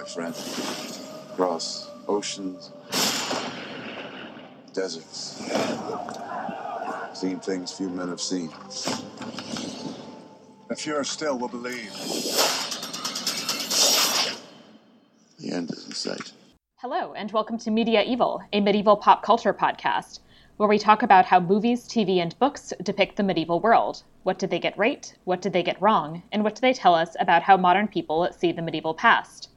my friend. Across oceans, deserts. Seen things few men have seen. The fewer still will believe. The end is in sight. Hello, and welcome to Media Evil, a medieval pop culture podcast, where we talk about how movies, TV, and books depict the medieval world. What did they get right? What did they get wrong? And what do they tell us about how modern people see the medieval past?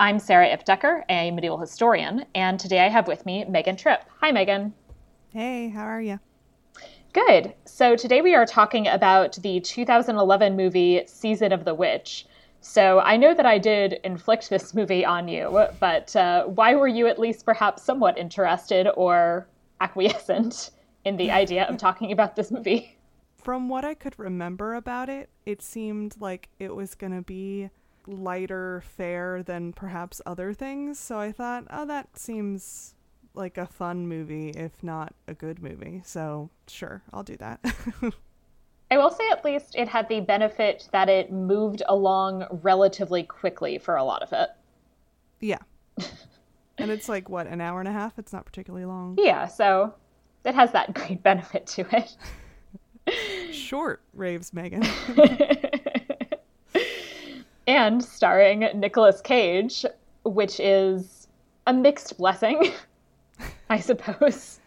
I'm Sarah Ifdecker, a medieval historian, and today I have with me Megan Tripp. Hi, Megan. Hey, how are you? Good. So today we are talking about the 2011 movie Season of the Witch. So I know that I did inflict this movie on you, but uh, why were you at least perhaps somewhat interested or acquiescent in the idea of talking about this movie? From what I could remember about it, it seemed like it was going to be lighter fare than perhaps other things. So I thought, oh, that seems like a fun movie, if not a good movie. So sure, I'll do that. I will say at least it had the benefit that it moved along relatively quickly for a lot of it. yeah. and it's like, what, an hour and a half? It's not particularly long. Yeah, so it has that great benefit to it. Short, raves Megan. And starring Nicolas Cage, which is a mixed blessing, I suppose.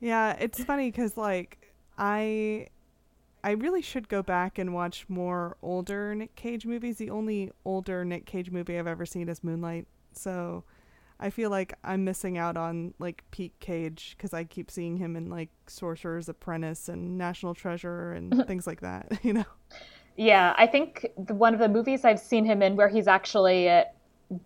Yeah, it's funny because like I, I really should go back and watch more older Nick Cage movies. The only older Nick Cage movie I've ever seen is Moonlight, so I feel like I'm missing out on like peak Cage because I keep seeing him in like Sorcerer's Apprentice and National Treasure and things like that. You know. Yeah, I think the, one of the movies I've seen him in where he's actually uh,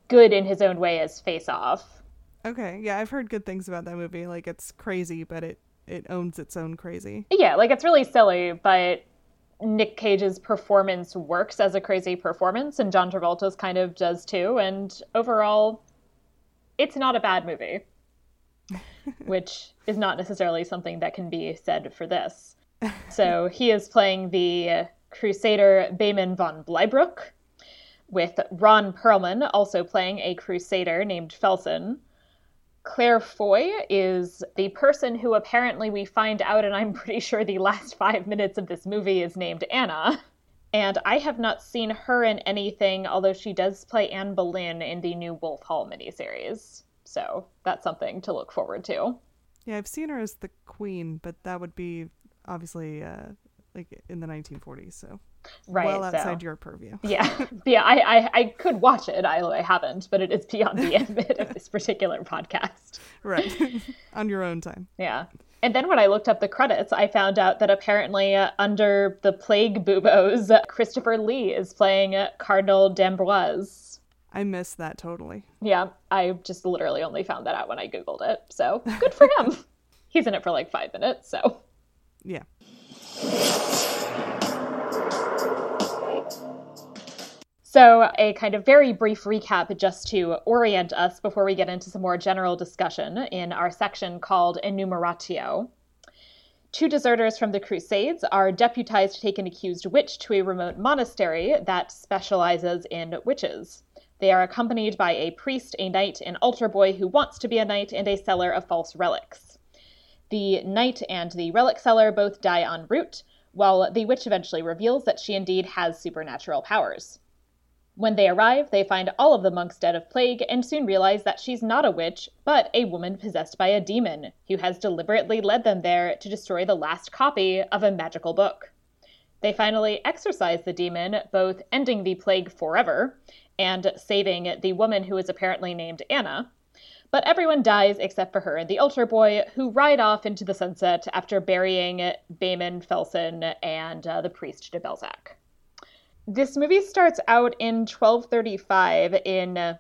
good in his own way is Face Off. Okay, yeah, I've heard good things about that movie. Like it's crazy, but it it owns its own crazy. Yeah, like it's really silly, but Nick Cage's performance works as a crazy performance, and John Travolta's kind of does too. And overall, it's not a bad movie, which is not necessarily something that can be said for this. So he is playing the Crusader Behmen von Bleibruck, with Ron Perlman also playing a Crusader named Felson. Claire Foy is the person who apparently we find out, and I'm pretty sure the last five minutes of this movie is named Anna. And I have not seen her in anything, although she does play Anne Boleyn in the new Wolf Hall miniseries. So that's something to look forward to. Yeah, I've seen her as the queen, but that would be obviously uh, like in the 1940s, so Right. well outside so. your purview. Yeah. yeah, I, I, I could watch it. I, I haven't, but it is beyond the ambit of this particular podcast. right, on your own time. Yeah. And then when I looked up the credits, I found out that apparently uh, under the Plague Buboes, uh, Christopher Lee is playing uh, Cardinal d'Amboise. I missed that totally. Yeah, I just literally only found that out when I Googled it. So good for him. He's in it for like five minutes, so. Yeah. So, a kind of very brief recap just to orient us before we get into some more general discussion in our section called Enumeratio. Two deserters from the Crusades are deputized to take an accused witch to a remote monastery that specializes in witches. They are accompanied by a priest, a knight, an altar boy who wants to be a knight, and a seller of false relics. The knight and the relic seller both die en route, while the witch eventually reveals that she indeed has supernatural powers. When they arrive, they find all of the monks dead of plague and soon realize that she's not a witch, but a woman possessed by a demon, who has deliberately led them there to destroy the last copy of a magical book. They finally exorcise the demon, both ending the plague forever and saving the woman who is apparently named Anna. But everyone dies except for her and the altar boy, who ride off into the sunset after burying Behmen Felson, and uh, the priest Debelzaq this movie starts out in 1235 in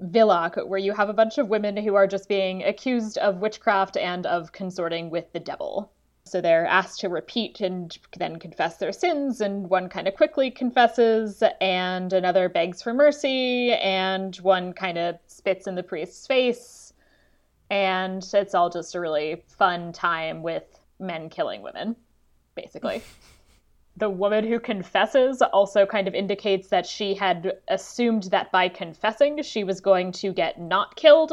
Villach, where you have a bunch of women who are just being accused of witchcraft and of consorting with the devil. So they're asked to repeat and then confess their sins, and one kind of quickly confesses, and another begs for mercy, and one kind of spits in the priest's face. And it's all just a really fun time with men killing women, basically. The woman who confesses also kind of indicates that she had assumed that by confessing she was going to get not killed.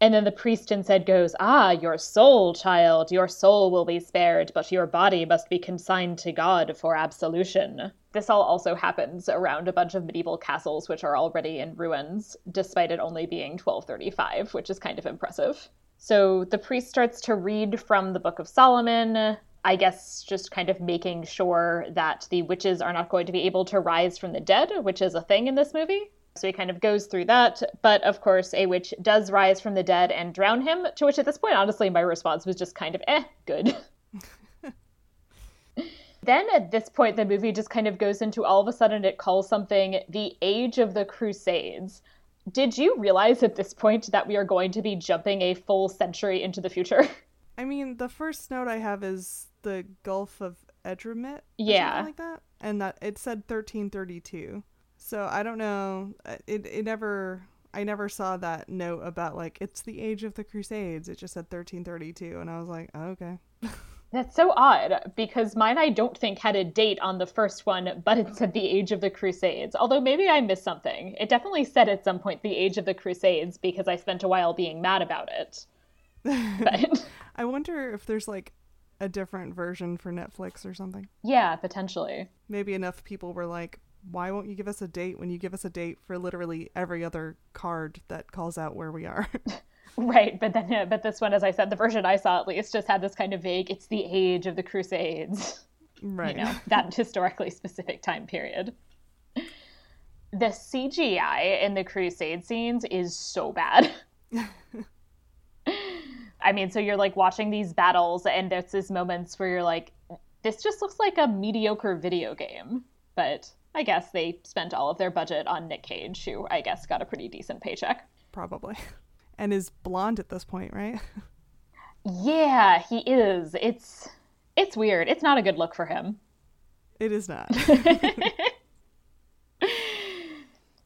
And then the priest instead goes, Ah, your soul, child, your soul will be spared, but your body must be consigned to God for absolution. This all also happens around a bunch of medieval castles which are already in ruins, despite it only being 1235, which is kind of impressive. So the priest starts to read from the Book of Solomon, I guess just kind of making sure that the witches are not going to be able to rise from the dead, which is a thing in this movie. So he kind of goes through that. But of course, a witch does rise from the dead and drown him, to which at this point, honestly, my response was just kind of, eh, good. then at this point, the movie just kind of goes into all of a sudden it calls something the Age of the Crusades. Did you realize at this point that we are going to be jumping a full century into the future? I mean, the first note I have is the Gulf of Edremit. Yeah. like that. And that it said 1332. So I don't know. Uh, it it never I never saw that note about like it's the age of the Crusades. It just said 1332, and I was like, oh, okay. That's so odd because mine I don't think had a date on the first one, but it said the age of the Crusades. Although maybe I missed something. It definitely said at some point the age of the Crusades because I spent a while being mad about it. But I wonder if there's like a different version for Netflix or something. Yeah, potentially. Maybe enough people were like, why won't you give us a date when you give us a date for literally every other card that calls out where we are? right, but then yeah, but this one, as I said, the version I saw at least just had this kind of vague. It's the age of the Crusades, right? You know that historically specific time period. The CGI in the Crusade scenes is so bad. I mean, so you're like watching these battles, and there's these moments where you're like, this just looks like a mediocre video game. But I guess they spent all of their budget on Nick Cage, who I guess got a pretty decent paycheck. Probably. And is blonde at this point, right? yeah, he is. It's it's weird. It's not a good look for him. It is not.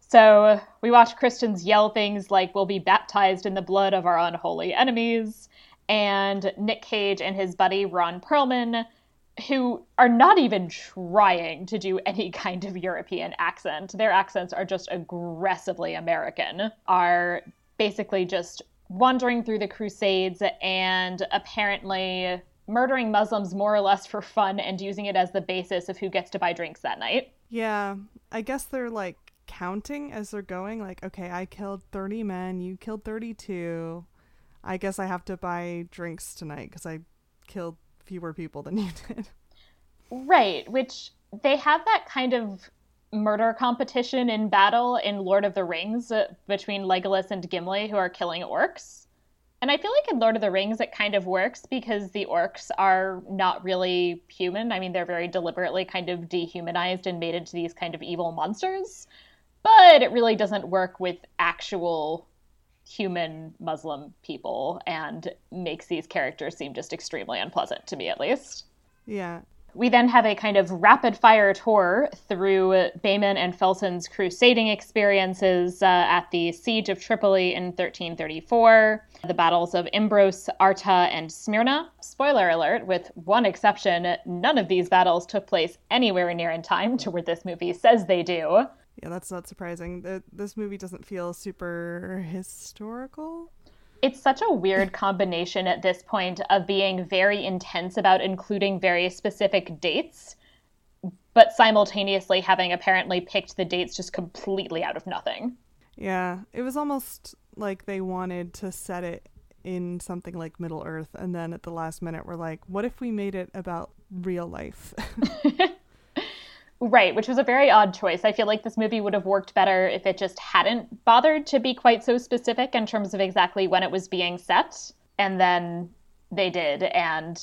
so we watch Christians yell things like, We'll be baptized in the blood of our unholy enemies. And Nick Cage and his buddy Ron Perlman who are not even trying to do any kind of European accent. Their accents are just aggressively American, are basically just wandering through the Crusades and apparently murdering Muslims more or less for fun and using it as the basis of who gets to buy drinks that night. Yeah, I guess they're like counting as they're going, like, okay, I killed 30 men, you killed 32. I guess I have to buy drinks tonight because I killed fewer people than you did. Right, which they have that kind of murder competition in battle in Lord of the Rings uh, between Legolas and Gimli who are killing orcs. And I feel like in Lord of the Rings it kind of works because the orcs are not really human. I mean, they're very deliberately kind of dehumanized and made into these kind of evil monsters. But it really doesn't work with actual human Muslim people and makes these characters seem just extremely unpleasant to me, at least. Yeah. We then have a kind of rapid fire tour through Behmen and Felton's crusading experiences uh, at the Siege of Tripoli in 1334, the battles of Imbros, Arta, and Smyrna. Spoiler alert, with one exception, none of these battles took place anywhere near in time to where this movie says they do. Yeah, that's not surprising. The, this movie doesn't feel super historical. It's such a weird combination at this point of being very intense about including very specific dates, but simultaneously having apparently picked the dates just completely out of nothing. Yeah, it was almost like they wanted to set it in something like Middle Earth, and then at the last minute, we're like, what if we made it about real life? Right, which was a very odd choice. I feel like this movie would have worked better if it just hadn't bothered to be quite so specific in terms of exactly when it was being set. And then they did, and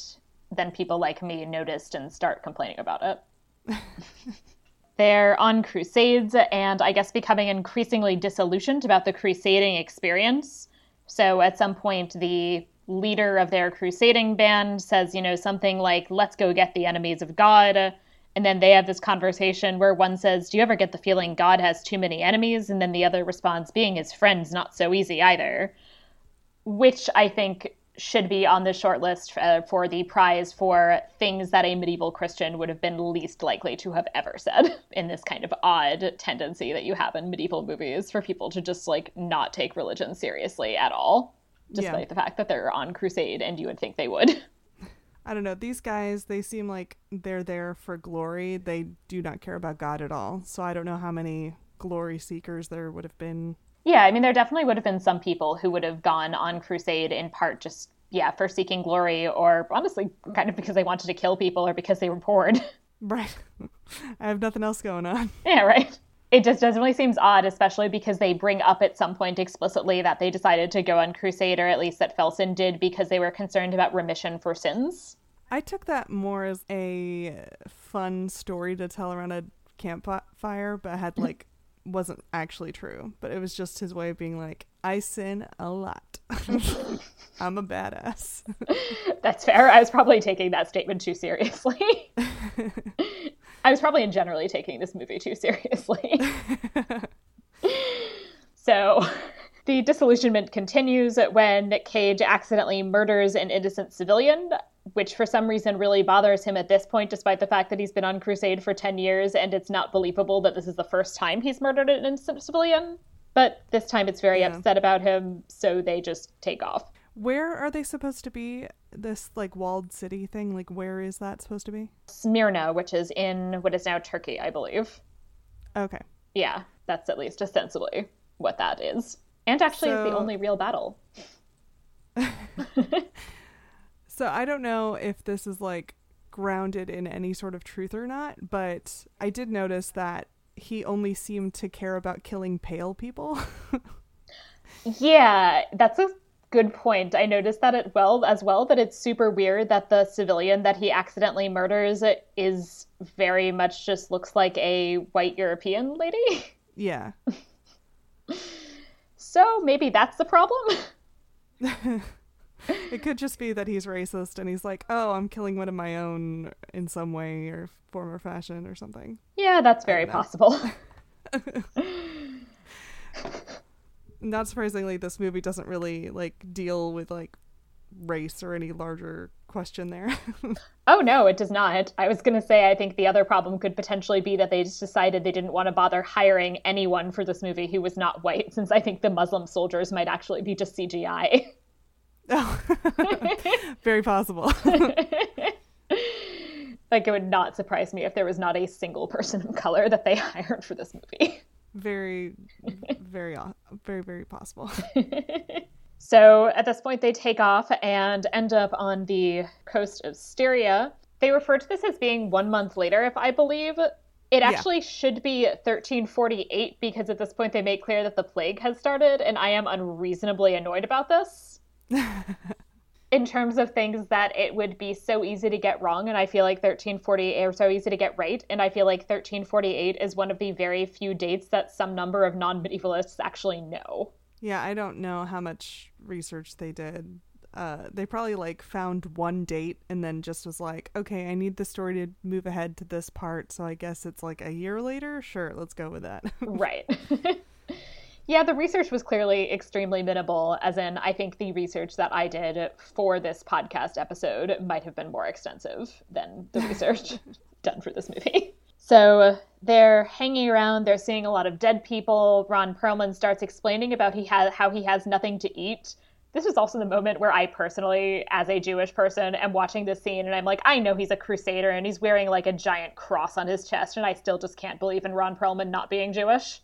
then people like me noticed and start complaining about it. They're on crusades and I guess becoming increasingly disillusioned about the crusading experience. So at some point, the leader of their crusading band says, you know, something like, let's go get the enemies of God and then they have this conversation where one says, Do you ever get the feeling God has too many enemies? And then the other responds, Being his friend's not so easy either. Which I think should be on the short list uh, for the prize for things that a medieval Christian would have been least likely to have ever said in this kind of odd tendency that you have in medieval movies for people to just like not take religion seriously at all, despite Yeah. the fact that they're on crusade and you would think they would. I don't know. These guys, they seem like they're there for glory. They do not care about God at all. So I don't know how many glory seekers there would have been. Yeah, I mean, there definitely would have been some people who would have gone on crusade in part just, yeah, for seeking glory or honestly kind of because they wanted to kill people or because they were bored. Right. I have nothing else going on. Yeah, right. It just definitely seems odd, especially because they bring up at some point explicitly that they decided to go on crusade, or at least that Felson did, because they were concerned about remission for sins. I took that more as a fun story to tell around a campfire, but had like wasn't actually true. But it was just his way of being like, I sin a lot. I'm a badass. That's fair. I was probably taking that statement too seriously. I was probably generally taking this movie too seriously. so the disillusionment continues when Nick Cage accidentally murders an innocent civilian, which for some reason really bothers him at this point, despite the fact that he's been on crusade for 10 years and it's not believable that this is the first time he's murdered an innocent civilian. But this time it's very Yeah. upset about him, so they just take off. Where are they supposed to be? This like walled city thing? Like where is that supposed to be? Smyrna, which is in what is now Turkey, I believe. Okay. Yeah, that's at least ostensibly what that is. And actually, it's the only real battle. So I don't know if this is like grounded in any sort of truth or not, but I did notice that he only seemed to care about killing pale people. Yeah, that's a good point. I noticed that it well as well that it's super weird that the civilian that he accidentally murders is very much just looks like a white European lady. yeah. So maybe that's the problem. It could just be that he's racist and he's like, "Oh, I'm killing one of my own in some way or form or fashion or something." Yeah, that's very possible. Not surprisingly, this movie doesn't really like deal with like race or any larger question there. Oh no, it does not. I was going to say I think the other problem could potentially be that they just decided they didn't want to bother hiring anyone for this movie who was not white, since I think the Muslim soldiers might actually be just CGI. oh. Very possible. like it would not surprise me if there was not a single person of color that they hired for this movie. Very very very very possible. So at this point, they take off and end up on the coast of Styria. They refer to this as being one month later, if I believe. It actually should be 1348 because at this point they make clear that the plague has started, and I am unreasonably annoyed about this. In terms of things that it would be so easy to get wrong, and I feel like 1348 or so easy to get right, and I feel like 1348 is one of the very few dates that some number of non medievalists actually know. Yeah, I don't know how much research they did. Uh, they probably like found one date and then just was like, okay, I need the story to move ahead to this part, so I guess it's like a year later. Sure, let's go with that. Right. yeah, the research was clearly extremely minimal, as in, I think the research that I did for this podcast episode might have been more extensive than the research done for this movie. So they're hanging around, they're seeing a lot of dead people. Ron Perlman starts explaining about he ha- how he has nothing to eat. This was also the moment where I personally, as a Jewish person, am watching this scene and I'm like, I know he's a crusader and he's wearing like a giant cross on his chest, and I still just can't believe in Ron Perlman not being Jewish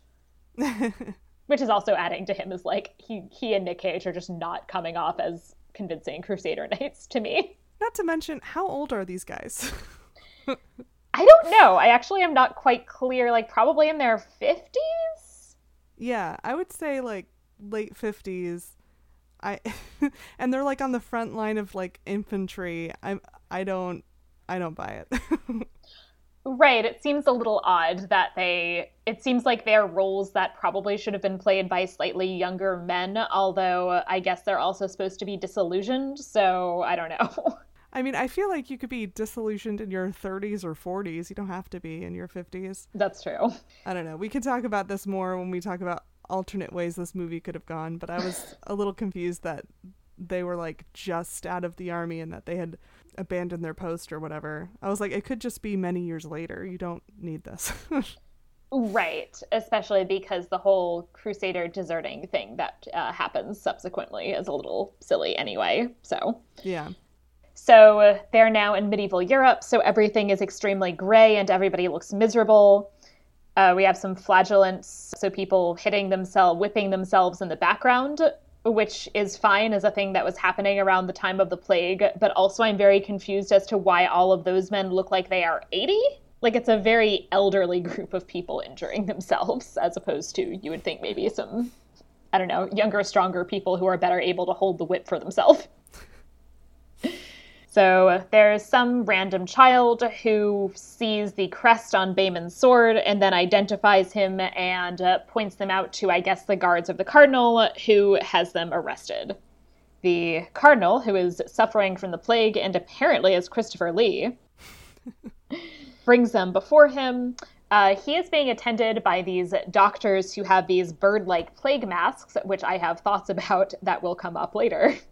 which is also adding to him is like he he and Nick Cage are just not coming off as convincing Crusader knights to me. Not to mention, how old are these guys? I don't know. I actually am not quite clear. Like probably in their fifties. yeah, I would say like late fifties. I and they're like on the front line of like infantry. I'm I don't I don't buy it. Right. It seems a little odd that they. It seems like they're roles that probably should have been played by slightly younger men. Although I guess they're also supposed to be disillusioned. So I don't know. I mean, I feel like you could be disillusioned in your 30s or 40s. You don't have to be in your 50s. That's true. I don't know. We could talk about this more when we talk about alternate ways this movie could have gone, but I was a little confused that they were like just out of the army and that they had abandoned their post or whatever. I was like, it could just be many years later. You don't need this. right, especially because the whole Crusader deserting thing that uh, happens subsequently is a little silly anyway. So, yeah. So they're now in medieval Europe, so everything is extremely gray and everybody looks miserable. Uh, we have some flagellants, so people hitting themselves, whipping themselves in the background, which is fine as a thing that was happening around the time of the plague, but also I'm very confused as to why all of those men look like they are 80. Like it's a very elderly group of people injuring themselves, as opposed to you would think maybe some, I don't know, younger, stronger people who are better able to hold the whip for themselves. So there's some random child who sees the crest on Behmen's sword and then identifies him and uh, points them out to, I guess, the guards of the cardinal, who has them arrested. The cardinal, who is suffering from the plague and apparently is Christopher Lee, brings them before him. Uh, he is being attended by these doctors who have these bird like plague masks, which I have thoughts about that will come up later.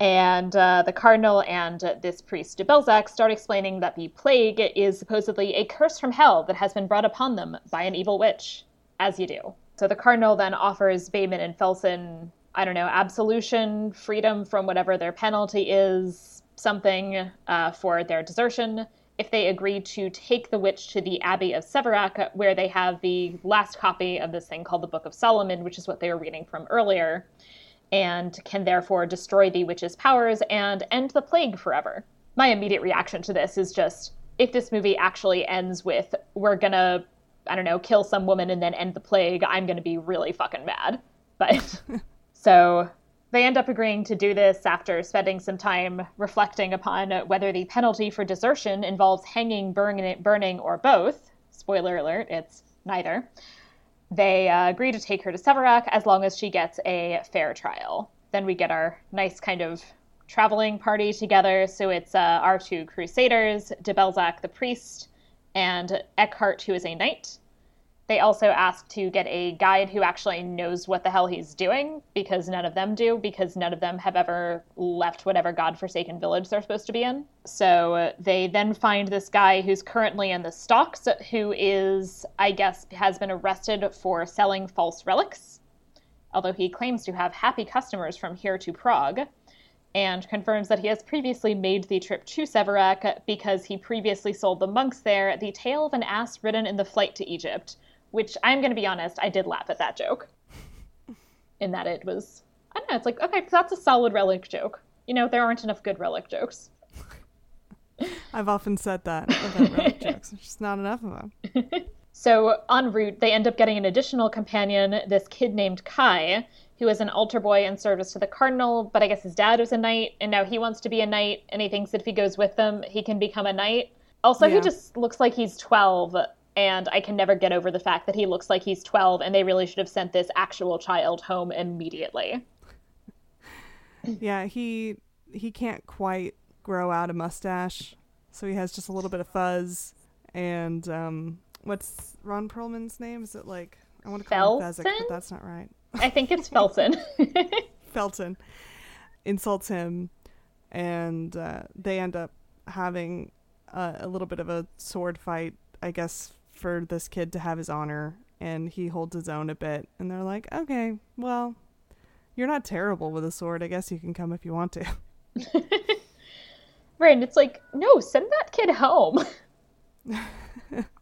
And uh, the cardinal and this priest Debelzaq start explaining that the plague is supposedly a curse from hell that has been brought upon them by an evil witch, as you do. So the cardinal then offers Behmen and Felson, I don't know, absolution, freedom from whatever their penalty is, something uh, for their desertion, if they agree to take the witch to the Abbey of Severac, where they have the last copy of this thing called the Book of Solomon, which is what they were reading from earlier and can therefore destroy the witch's powers and end the plague forever. My immediate reaction to this is just if this movie actually ends with we're gonna I don't know, kill some woman and then end the plague, I'm gonna be really fucking mad. But so they end up agreeing to do this after spending some time reflecting upon whether the penalty for desertion involves hanging, burning, burning, or both. Spoiler alert, it's neither they uh, agree to take her to Severac as long as she gets a fair trial. Then we get our nice kind of traveling party together. So it's uh, our two crusaders, Debelzaq the priest, and Eckhart, who is a knight. They also ask to get a guide who actually knows what the hell he's doing, because none of them do, because none of them have ever left whatever godforsaken village they're supposed to be in. So they then find this guy who's currently in the stocks, who is, I guess, has been arrested for selling false relics, although he claims to have happy customers from here to Prague and confirms that he has previously made the trip to Severac because he previously sold the monks there the tale of an ass ridden in the flight to Egypt, which I'm going to be honest, I did laugh at that joke. In that it was, I don't know, it's like, okay, that's a solid relic joke. You know, there aren't enough good relic jokes. I've often said that about relic jokes. There's just not enough of them. so, en route, they end up getting an additional companion, this kid named Kai, who is an altar boy in service to the cardinal, but I guess his dad was a knight, and now he wants to be a knight, and he thinks that if he goes with them, he can become a knight. Also, yeah. he just looks like he's 12, and I can never get over the fact that he looks like he's 12 and they really should have sent this actual child home immediately. yeah, he he can't quite grow out a mustache, so he has just a little bit of fuzz and um what's Ron Perlman's name? Is it like I want to call Felton? him Fezzik, but that's not right. I think it's Felton. Felton insults him and uh, they end up having uh, a little bit of a sword fight, I guess for this kid to have his honor and he holds his own a bit and they're like okay well you're not terrible with a sword. I guess you can come if you want to. Right and it's like no send that kid home.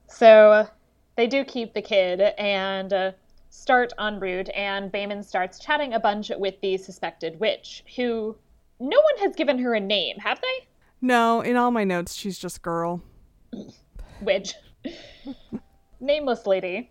So they do keep the kid and uh, start en route and Behmen starts chatting a bunch with the suspected witch who no one has given her a name have they? No in all my notes she's just girl. Witch Nameless lady,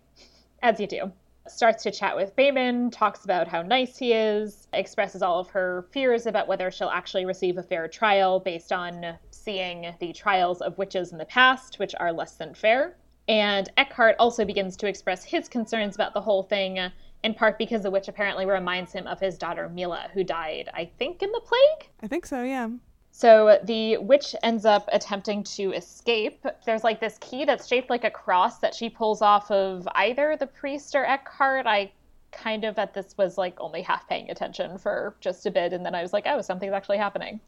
as you do, starts to chat with Behmen, talks about how nice he is, expresses all of her fears about whether she'll actually receive a fair trial based on seeing the trials of witches in the past, which are less than fair. And Eckhart also begins to express his concerns about the whole thing, in part because the witch apparently reminds him of his daughter Mila, who died, I think, in the plague? I think so, yeah. So the witch ends up attempting to escape. There's like this key that's shaped like a cross that she pulls off of either the priest or Eckhart. I kind of at this was like only half paying attention for just a bit and then I was like, oh, something's actually happening.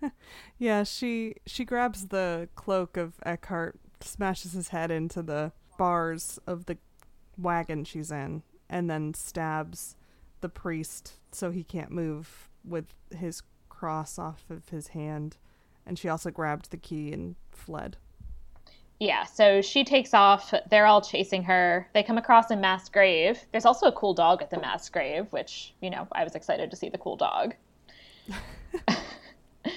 yeah, she she grabs the cloak of Eckhart, smashes his head into the bars of the wagon she's in, and then stabs the priest so he can't move with his cross off of his hand. And she also grabbed the key and fled. Yeah, so she takes off. They're all chasing her. They come across a mass grave. There's also a cool dog at the mass grave, which, you know, I was excited to see the cool dog.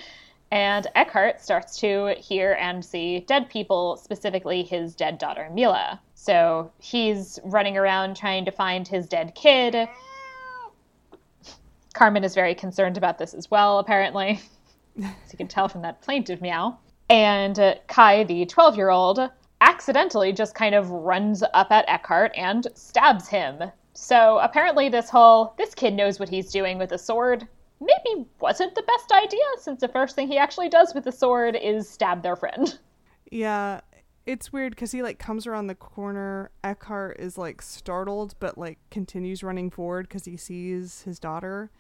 and Eckhart starts to hear and see dead people, specifically his dead daughter, Mila. So he's running around trying to find his dead kid. Carmen is very concerned about this as well, apparently, as you can tell from that plaintive meow. And uh, Kai, the 12 year old, accidentally just kind of runs up at Eckhart and stabs him. So apparently, this whole this kid knows what he's doing with a sword maybe wasn't the best idea since the first thing he actually does with the sword is stab their friend. Yeah, it's weird because he like comes around the corner. Eckhart is like startled, but like continues running forward because he sees his daughter.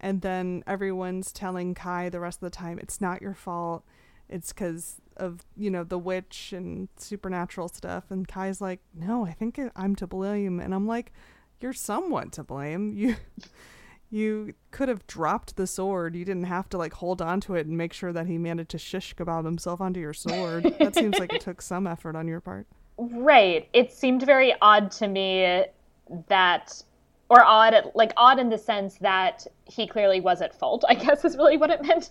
And then everyone's telling Kai the rest of the time, it's not your fault. It's because of you know the witch and supernatural stuff. And kai's like no i think i'm to blame. And i'm like you're somewhat to blame. You you could have dropped the sword. You didn't have to like hold on to it and make sure that he managed to shish kebab himself onto your sword. That seems like it took some effort on your part. Right. It seemed very odd to me that or odd like odd in the sense that he clearly was at fault i guess is really what it meant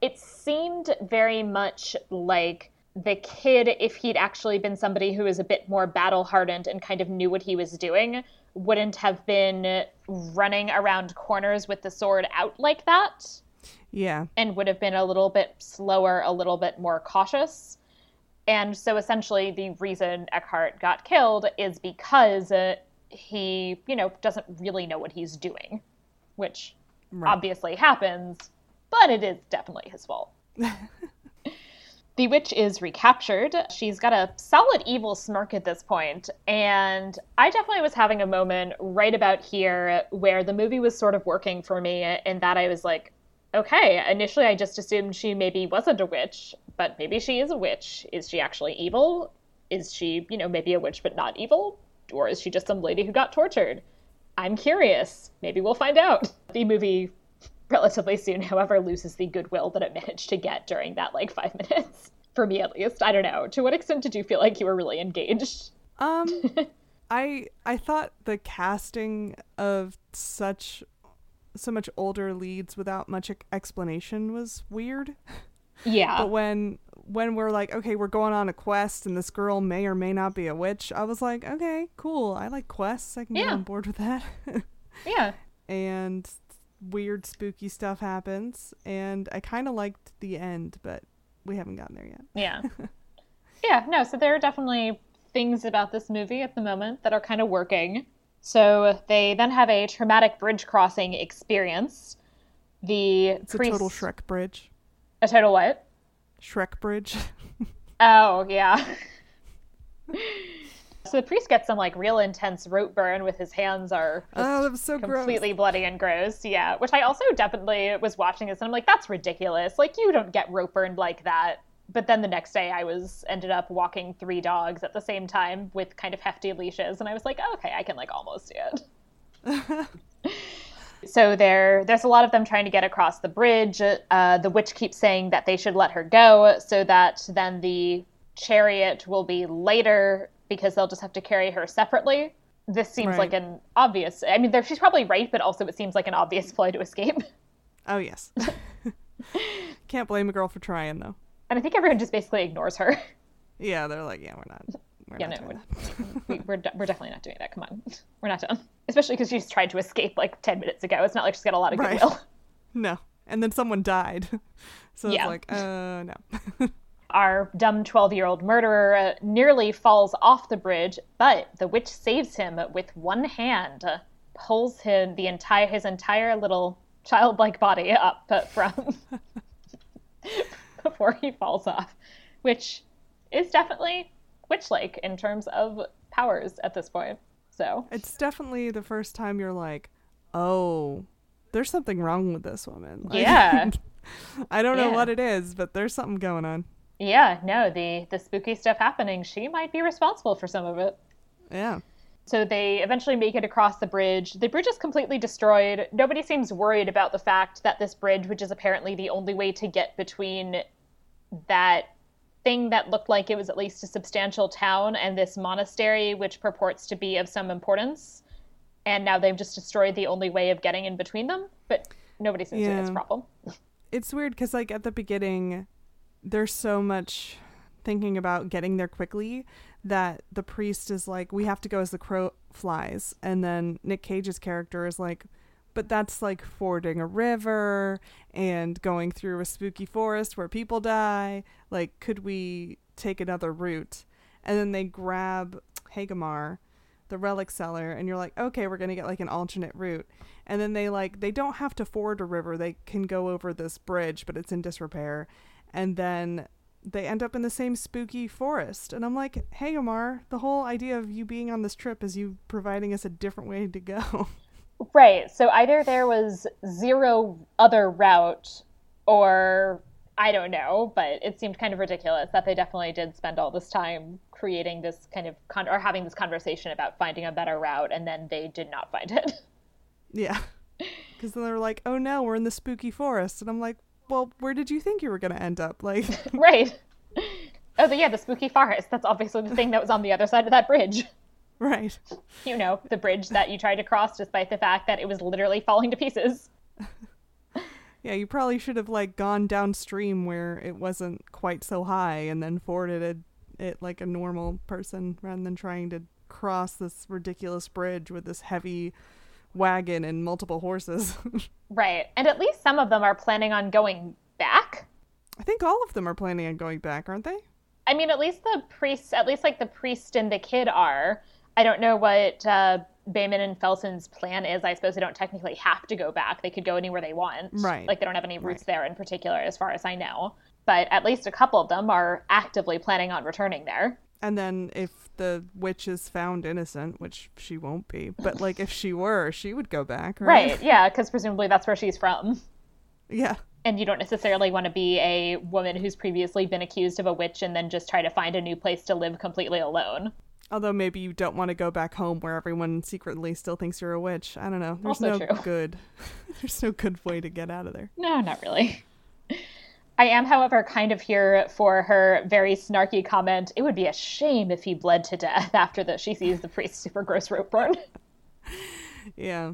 it seemed very much like the kid, if he'd actually been somebody who was a bit more battle hardened and kind of knew what he was doing, wouldn't have been running around corners with the sword out like that. Yeah. And would have been a little bit slower, a little bit more cautious. And so essentially, the reason Eckhart got killed is because uh, he, you know, doesn't really know what he's doing, which right. obviously happens but it is definitely his fault. the witch is recaptured. She's got a solid evil smirk at this point, and I definitely was having a moment right about here where the movie was sort of working for me in that I was like, okay, initially I just assumed she maybe wasn't a witch, but maybe she is a witch. Is she actually evil? Is she, you know, maybe a witch but not evil? Or is she just some lady who got tortured? I'm curious. Maybe we'll find out. The movie relatively soon, however, loses the goodwill that it managed to get during that like five minutes. For me, at least. I don't know. To what extent did you feel like you were really engaged? Um, I I thought the casting of such so much older leads without much explanation was weird. Yeah. but when when we're like, okay, we're going on a quest and this girl may or may not be a witch, I was like, okay, cool. I like quests. I can yeah. get on board with that. yeah. And weird spooky stuff happens and I kind of liked the end, but we haven't gotten there yet. Yeah. yeah, no, so there are definitely things about this movie at the moment that are kind of working. So they then have a traumatic bridge crossing experience. The it's priest... a total Shrek bridge. A total what? Shrek bridge. oh yeah. So the priest gets some like real intense rope burn with his hands are oh, that was so completely gross. bloody and gross. Yeah, which I also definitely was watching this and I'm like, that's ridiculous. Like you don't get rope burned like that. But then the next day I was ended up walking three dogs at the same time with kind of hefty leashes, and I was like, oh, okay, I can like almost do it. so there there's a lot of them trying to get across the bridge uh, the witch keeps saying that they should let her go so that then the chariot will be later because they'll just have to carry her separately. This seems right. like an obvious. I mean, she's probably right, but also it seems like an obvious ploy to escape. Oh yes. Can't blame a girl for trying though. And I think everyone just basically ignores her. Yeah, they're like, yeah, we're not. We're yeah, no, we're, we, we're, we're definitely not doing that. Come on, we're not done. Especially because she's tried to escape like ten minutes ago. It's not like she's got a lot of goodwill. No, and then someone died, so yeah. it's like, uh, no our dumb 12 year old murderer uh, nearly falls off the bridge, but the witch saves him with one hand, pulls him the entire his entire little childlike body up from before he falls off, which is definitely witch like in terms of powers at this point. So It's definitely the first time you're like, oh, there's something wrong with this woman. Like, Yeah. I don't know Yeah. what it is, but there's something going on. yeah, no, the the spooky stuff happening, she might be responsible for some of it. Yeah. So they eventually make it across the bridge. The bridge is completely destroyed. Nobody seems worried about the fact that this bridge, which is apparently the only way to get between that thing that looked like it was at least a substantial town and this monastery, which purports to be of some importance. And now they've just destroyed the only way of getting in between them. But nobody seems to think it's a problem. It's weird because, like, at the beginning, there's so much thinking about getting there quickly that the priest is like, we have to go as the crow flies. And then Nick Cage's character is like, but that's like fording a river and going through a spooky forest where people die. Like, could we take another route? And then they grab Hagamar, the relic seller, and you're like, okay, we're gonna get like an alternate route. And then they like they don't have to ford a river; they can go over this bridge, but it's in disrepair. And then they end up in the same spooky forest. And I'm like, Hagamar, the whole idea of you being on this trip is you providing us a different way to go. Right. So either there was zero other route or I don't know, but it seemed kind of ridiculous that they definitely did spend all this time creating this kind of con- or having this conversation about finding a better route and then they did not find it. yeah. Because then they're like, oh no, we're in the spooky forest. And I'm like, well, where did you think you were going to end up? Like, right. Oh, yeah, the spooky forest. That's obviously the thing that was on the other side of that bridge. Right. You know, the bridge that you tried to cross despite the fact that it was literally falling to pieces. Yeah, you probably should have like gone downstream where it wasn't quite so high and then forded it, it like a normal person rather than trying to cross this ridiculous bridge with this heavy wagon and multiple horses. Right. And at least some of them are planning on going back. I think all of them are planning on going back, aren't they? I mean, at least the priests, at least like the priest and the kid are. I don't know what uh, Behmen and Felton's plan is. I suppose they don't technically have to go back. They could go anywhere they want. Right. Like they don't have any roots there in particular, as far as I know. But at least a couple of them are actively planning on returning there. And then if the witch is found innocent, which she won't be, but like if she were, she would go back, right? Right. Yeah, because presumably that's where she's from. Yeah. And you don't necessarily want to be a woman who's previously been accused of a witch and then just try to find a new place to live completely alone. Although maybe you don't want to go back home where everyone secretly still thinks you're a witch. I don't know. There's Also no true. good. There's no good way to get out of there. No, not really. I am, however, kind of here for her very snarky comment. It would be a shame if he bled to death after that she sees the priest's super gross rope burn. Yeah.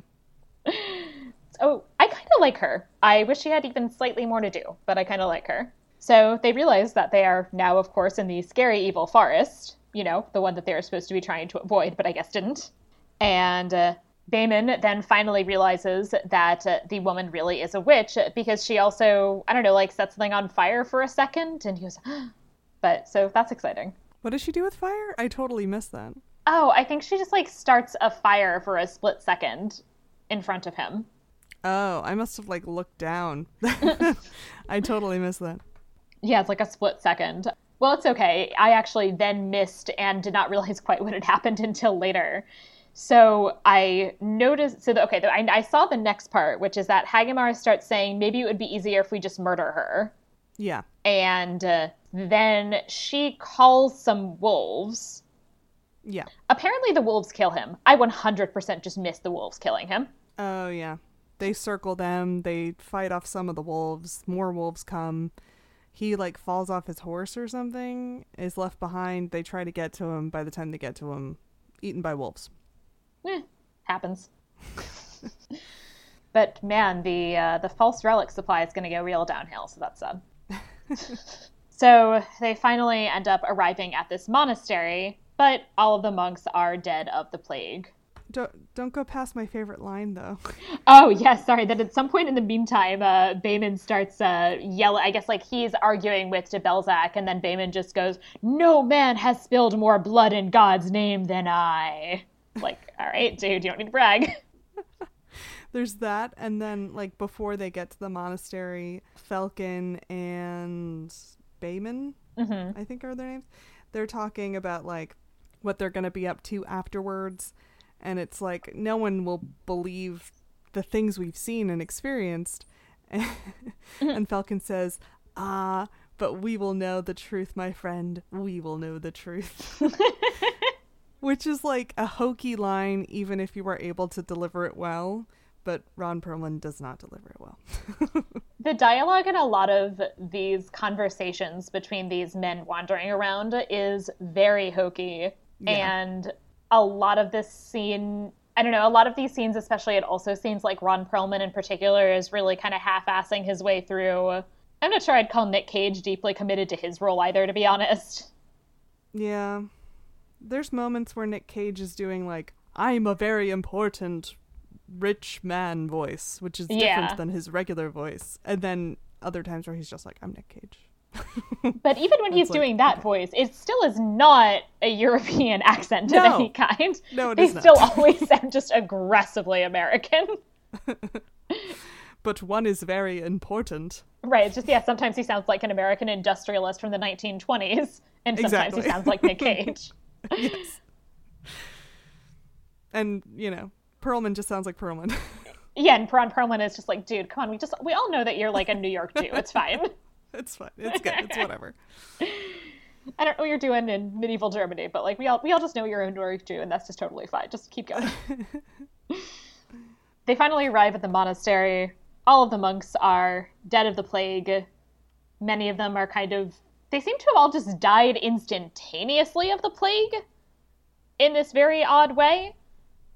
Oh, I kind of like her. I wish she had even slightly more to do, but I kind of like her. So they realize that they are now, of course, in the scary evil forest. You know, the one that they were supposed to be trying to avoid, but I guess didn't. And uh, Behmen then finally realizes that uh, the woman really is a witch because she also, I don't know, like sets something on fire for a second, and he goes, but so that's exciting. What does she do with fire? I totally missed that. Oh, I think she just like starts a fire for a split second in front of him. Oh, I must have like looked down. I totally missed that. Yeah, it's like a split second. Well, it's okay. I actually then missed and did not realize quite what had happened until later. So I noticed. So the, okay, the, I, I saw the next part, which is that Hagamar starts saying maybe it would be easier if we just murder her, Yeah. and uh, then she calls some wolves. Yeah. Apparently, the wolves kill him. I 100% just missed the wolves killing him. Oh, yeah. They circle them. They fight off some of the wolves. More wolves come. He like falls off his horse or something, is left behind. They try to get to him. By the time they get to him, eaten by wolves. Eh, happens. but man, the uh, the false relic supply is going to go real downhill, so that's sad. so they finally end up arriving at this monastery, but all of the monks are dead of the plague. Don't don't go past my favorite line though. Oh yes, sorry. That at some point in the meantime, uh, Behmen starts uh, yelling. I guess like he's arguing with Debelzaq, and then Behmen just goes, "No man has spilled more blood in God's name than I." Like, all right, dude, you don't need to brag. There's that, and then like before they get to the monastery, Falcon and Behmen, hmm I think are their names. They're talking about like what they're gonna be up to afterwards, and it's like no one will believe the things we've seen and experienced. and Falcon says, "Ah, but we will know the truth, my friend. We will know the truth." Which is like a hokey line, even if you were able to deliver it well. But Ron Perlman does not deliver it well. the dialogue in a lot of these conversations between these men wandering around is very hokey. Yeah. And a lot of this scene I don't know, a lot of these scenes, especially, it also seems like Ron Perlman in particular is really kind of half assing his way through. I'm not sure I'd call Nick Cage deeply committed to his role either, to be honest. Yeah. There's moments where Nick Cage is doing, like, I'm a very important rich man voice, which is different yeah. than his regular voice. And then other times where he's just like, I'm Nick Cage. but even when he's like, doing that voice, it still is not a European accent of any kind. No, it they still always sound just aggressively American. but one is very important. Right. It's just yeah. Sometimes he sounds like an American industrialist from the 1920s, and sometimes exactly. he sounds like Nick Cage. yes. And you know, Perlman just sounds like Perlman. yeah, and Ron Perlman is just like, dude, come on, we just we all know that you're like a New York Jew. It's fine. it's fine. It's good. It's whatever. I don't know what you're doing in medieval Germany, but like we all we all just know you're a York Jew, and that's just totally fine. Just keep going. they finally arrive at the monastery. All of the monks are dead of the plague. Many of them are kind of they seem to have all just died instantaneously of the plague in this very odd way.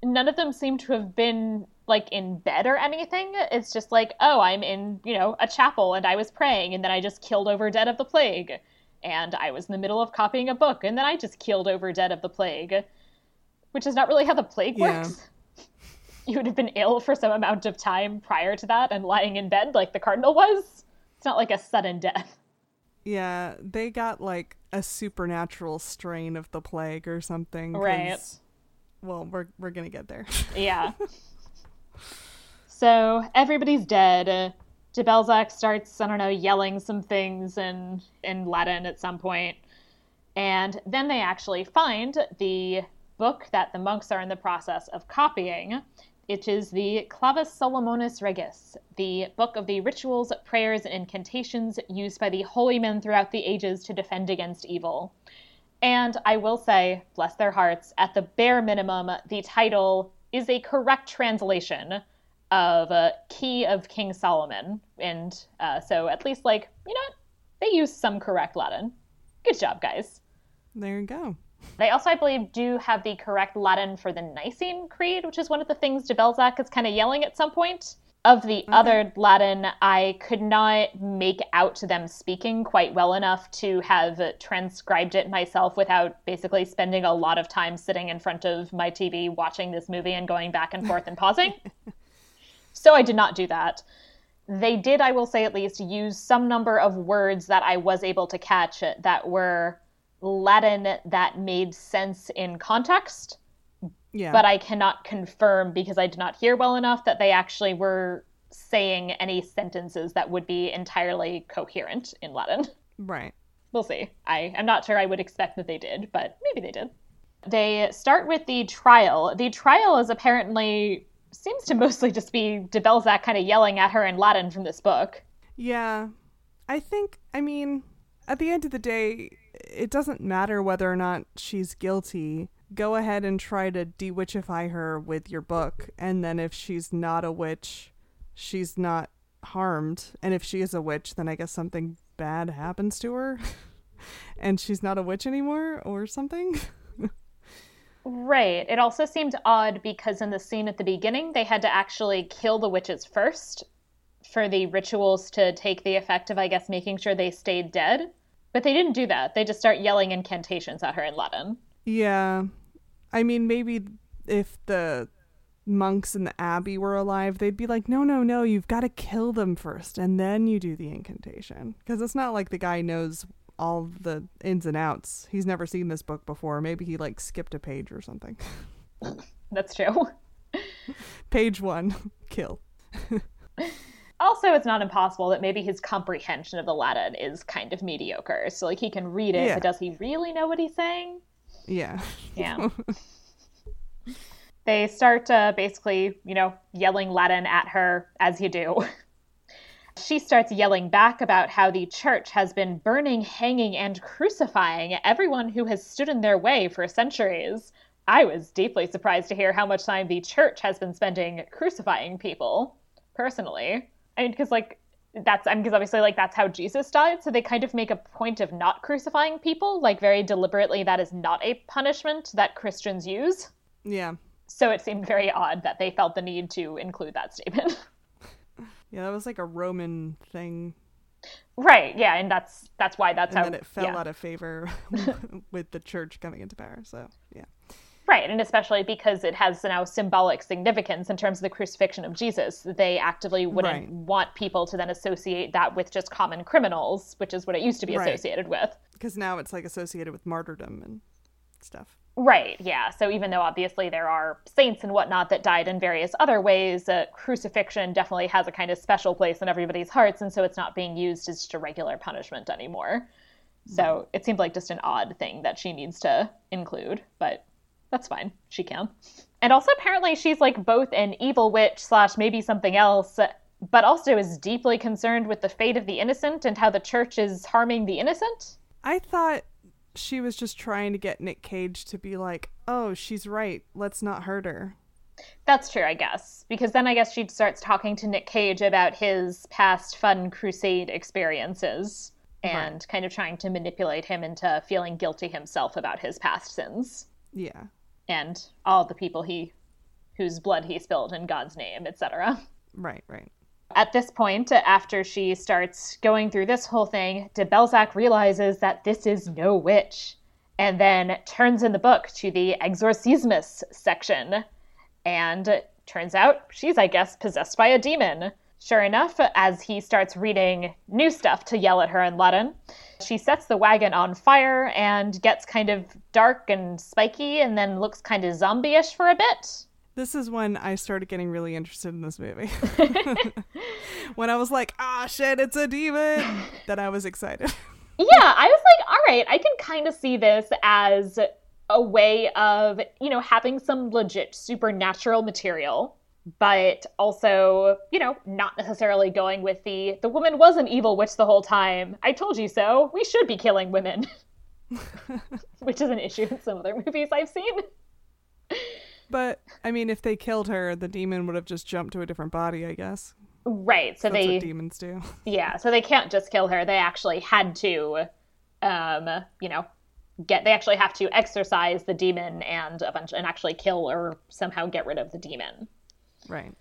None of them seem to have been like in bed or anything. It's just like, oh, I'm in, you know, a chapel and I was praying and then I just killed over dead of the plague. And I was in the middle of copying a book and then I just killed over dead of the plague. Which is not really how the plague yeah. works. You would have been ill for some amount of time prior to that and lying in bed like the cardinal was. It's not like a sudden death. Yeah, they got like a supernatural strain of the plague or something. Right. Well, we're we're gonna get there. Yeah. So everybody's dead. Debelzaq starts, I don't know, yelling some things in, in Latin at some point. And then they actually find the book that the monks are in the process of copying. It is the Clavis Solomonis Regis, the book of the rituals, prayers, and incantations used by the holy men throughout the ages to defend against evil. And I will say, bless their hearts, at the bare minimum, the title is a correct translation of a Key of King Solomon. And uh, so at least, like, you know? They use some correct Latin. Good job, guys. There you go. They also, I believe, do have the correct Latin for the Nicene Creed, which is one of the things Debelzaq is kind of yelling at some point. Of the okay. other Latin, I could not make out to them speaking quite well enough to have transcribed it myself without basically spending a lot of time sitting in front of my TV watching this movie and going back and forth and pausing. So I did not do that. They did, I will say at least, use some number of words that I was able to catch that were Latin that made sense in context. Yeah. But I cannot confirm because I did not hear well enough that they actually were saying any sentences that would be entirely coherent in Latin. Right. We'll see. I am not sure I would expect that they did, but maybe they did. They start with the trial. The trial is apparently seems to mostly just be Debelzaq kind of yelling at her in Latin from this book. Yeah. I think, I mean, at the end of the day, it doesn't matter whether or not she's guilty. Go ahead and try to dewitchify her with your book. And then if she's not a witch, she's not harmed. And if she is a witch, then I guess something bad happens to her. and she's not a witch anymore or something. Right. It also seemed odd because in the scene at the beginning, they had to actually kill the witches first for the rituals to take the effect of, I guess, making sure they stayed dead. But they didn't do that. They just start yelling incantations at her in Latin. Yeah. I mean, maybe if the monks in the abbey were alive, they'd be like, no, no, no, you've got to kill them first, and then you do the incantation. Because it's not like the guy knows all the ins and outs. He's never seen this book before. Maybe he like skipped a page or something. That's true. page one, kill. also, it's not impossible that maybe his comprehension of the Latin is kind of mediocre. So, like, he can read it, yeah. but does he really know what he's saying? Yeah. Yeah. They start uh, basically, you know, yelling Latin at her as you do. She starts yelling back about how the church has been burning, hanging, and crucifying everyone who has stood in their way for centuries. I was deeply surprised to hear how much time the church has been spending crucifying people, personally. I mean, because, like, that's, I mean, because obviously, like, that's how Jesus died. So they kind of make a point of not crucifying people, like, very deliberately, that is not a punishment that Christians use. Yeah. So it seemed very odd that they felt the need to include that statement. Yeah, that was like a Roman thing. Right. Yeah, and that's that's why that's and how. then it fell yeah. out of favor with the church coming into power. So yeah. Right, and especially because it has now symbolic significance in terms of the crucifixion of Jesus. They actively wouldn't Right. want people to then associate that with just common criminals, which is what it used to be Right. associated with. Because now it's like associated with martyrdom and stuff. Right, yeah. So even though obviously there are saints and whatnot that died in various other ways, uh, crucifixion definitely has a kind of special place in everybody's hearts, and so it's not being used as just a regular punishment anymore. So it seemed like just an odd thing that she needs to include, but that's fine. She can. And also apparently she's like both an evil witch slash maybe something else, but also is deeply concerned with the fate of the innocent and how the church is harming the innocent. I thought she was just trying to get Nick Cage to be like, "Oh, she's right. Let's not hurt her." That's true, I guess. Because then I guess she starts talking to Nick Cage about his past fun crusade experiences and kind of trying to manipulate him into feeling guilty himself about his past sins Yeah. And all the people he whose blood he spilled in God's name, etc. Right, right. At this point, after she starts going through this whole thing, Debelzaq realizes that this is no witch, and then turns in the book to the exorcismus section, and turns out she's, I guess, possessed by a demon. Sure enough, as he starts reading new stuff to yell at her in Latin, she sets the wagon on fire and gets kind of dark and spiky, and then looks kind of zombie-ish for a bit. This is when I started getting really interested in this movie. when I was like, "Ah, shit, it's a demon," then I was excited. yeah, I was like, all right, I can kind of see this as a way of, you know, having some legit supernatural material, but also, you know, not necessarily going with the the woman was an evil witch the whole time. I told you so. We should be killing women. Which is an issue in some other movies I've seen. But I mean, if they killed her, the demon would have just jumped to a different body, I guess. Right. So That's they what demons do. Yeah, so they can't just kill her. They actually had to, um, you know, get. They actually have to exorcise the demon and a bunch, and actually kill or somehow get rid of the demon. Right.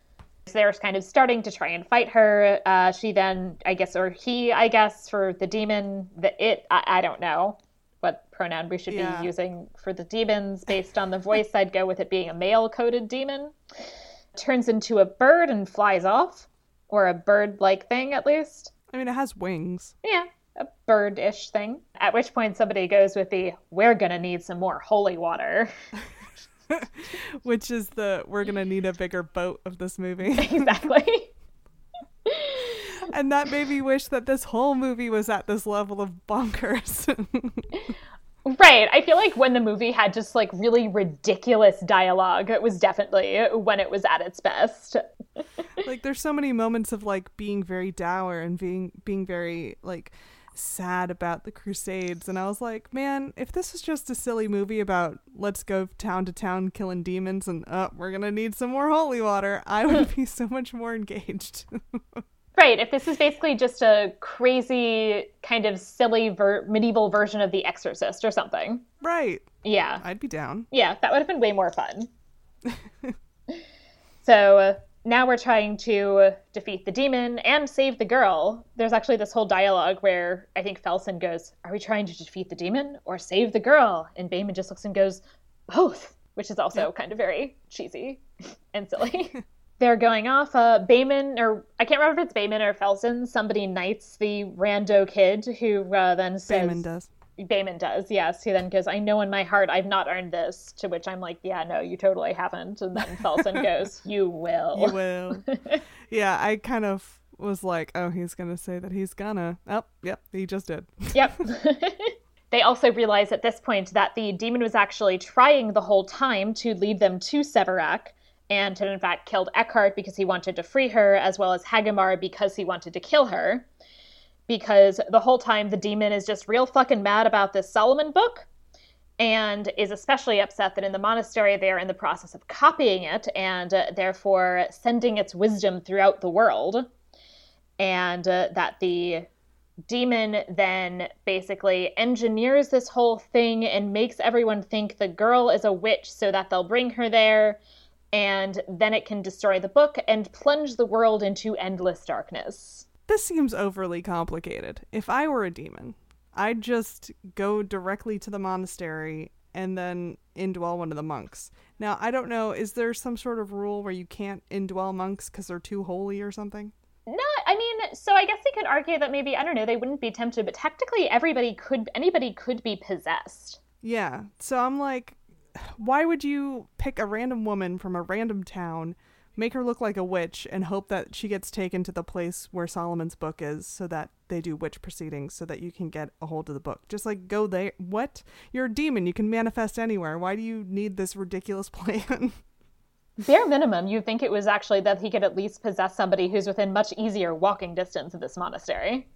They're kind of starting to try and fight her. Uh, she then, I guess, or he, I guess, for the demon, the it. I, I don't know what pronoun we should Yeah. be using for the demons based on the voice. I'd go with it being a male-coded demon. Turns into a bird and flies off, or a bird-like thing at least. I mean, it has wings. Yeah, a bird-ish thing. At which point somebody goes with the "We're gonna need some more holy water." Which is the we're gonna need a bigger boat of this movie. exactly. and that made me wish that this whole movie was at this level of bonkers. right. I feel like when the movie had just like really ridiculous dialogue, it was definitely when it was at its best. like there's so many moments of like being very dour and being being very like sad about the crusades and i was like man if this was just a silly movie about let's go town to town killing demons and uh, we're gonna need some more holy water i would be so much more engaged Right. If this is basically just a crazy kind of silly ver- medieval version of The Exorcist or something. right Yeah. i'd be down Yeah, that would have been way more fun. so uh, now we're trying to defeat the demon and save the girl. There's actually this whole dialogue where I think Felson goes, Are we trying to defeat the demon or save the girl? And Behmen just looks and goes, Both, which is also kind of very cheesy and silly. They're going off. Uh, Behmen, or I can't remember if it's Behmen or Felson, somebody knights the rando kid who uh, then says, Behmen does Behmen does, yes. He then goes, I know in my heart I've not earned this. To which I'm like, yeah, no, you totally haven't. And then Felson goes, You will. you will yeah i kind of was like oh he's gonna say that he's gonna oh yep he just did Yep. They also realize at this point that the demon was actually trying the whole time to lead them to Severac and had in fact killed Eckhart because he wanted to free her, as well as Hagamar because he wanted to kill her. Because the whole time the demon is just real fucking mad about this Solomon book and is especially upset that in the monastery they are in the process of copying it and uh, therefore sending its wisdom throughout the world. And uh, that the Demon then basically engineers this whole thing and makes everyone think the girl is a witch so that they'll bring her there. And then it can destroy the book and plunge the world into endless darkness. This seems overly complicated. If I were a demon, I'd just go directly to the monastery and then indwell one of the monks. Now, I don't know, is there some sort of rule where you can't indwell monks because they're too holy or something? No, I mean, so I guess they could argue that maybe I don't know they wouldn't be tempted, but technically everybody could, anybody could be possessed. Yeah. So I'm like, why would you pick a random woman from a random town, make her look like a witch, and hope that she gets taken to the place where Solomon's book is, so that they do witch proceedings, so that you can get a hold of the book? Just like go there. What? You're a demon. You can manifest anywhere. Why do you need this ridiculous plan? Bare minimum, you think it was actually that he could at least possess somebody who's within much easier walking distance of this monastery.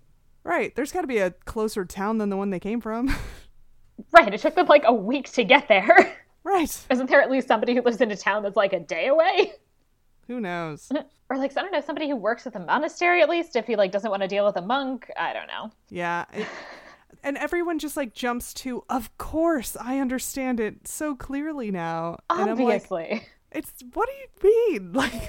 Right. There's got to be a closer town than the one they came from. right. It took them like a week to get there. Right. Isn't there at least somebody who lives in a town that's like a day away? Who knows? or like I don't know, somebody who works at the monastery at least if he like doesn't want to deal with a monk. I don't know. Yeah. It, and everyone just like jumps to, of course, I understand it so clearly now. Obviously. Like, it's what do you mean? Like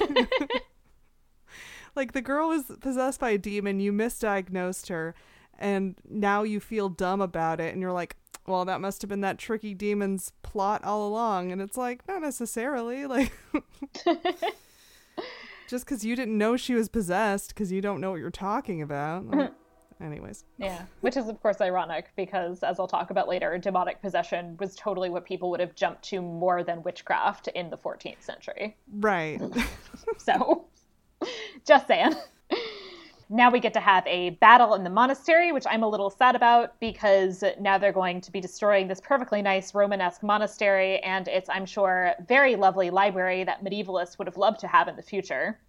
Like the girl was possessed by a demon, you misdiagnosed her, and now you feel dumb about it and you're like, well, that must have been that tricky demon's plot all along. And it's like, not necessarily. Like, just because you didn't know she was possessed because you don't know what you're talking about. Mm-hmm. Anyways. Yeah, which is, of course, ironic because, as I'll talk about later, demonic possession was totally what people would have jumped to more than witchcraft in the 14th century. Right. so, just saying now we get to have a battle in the monastery, which I'm a little sad about because now they're going to be destroying this perfectly nice Romanesque monastery and its, I'm sure, very lovely library that medievalists would have loved to have in the future.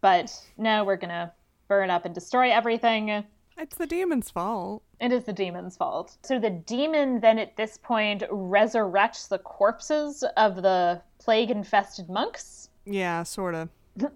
But no, we're going to burn up and destroy everything. It's the demon's fault. It is the demon's fault. So the demon then at this point resurrects the corpses of the plague infested monks. Yeah, sort of.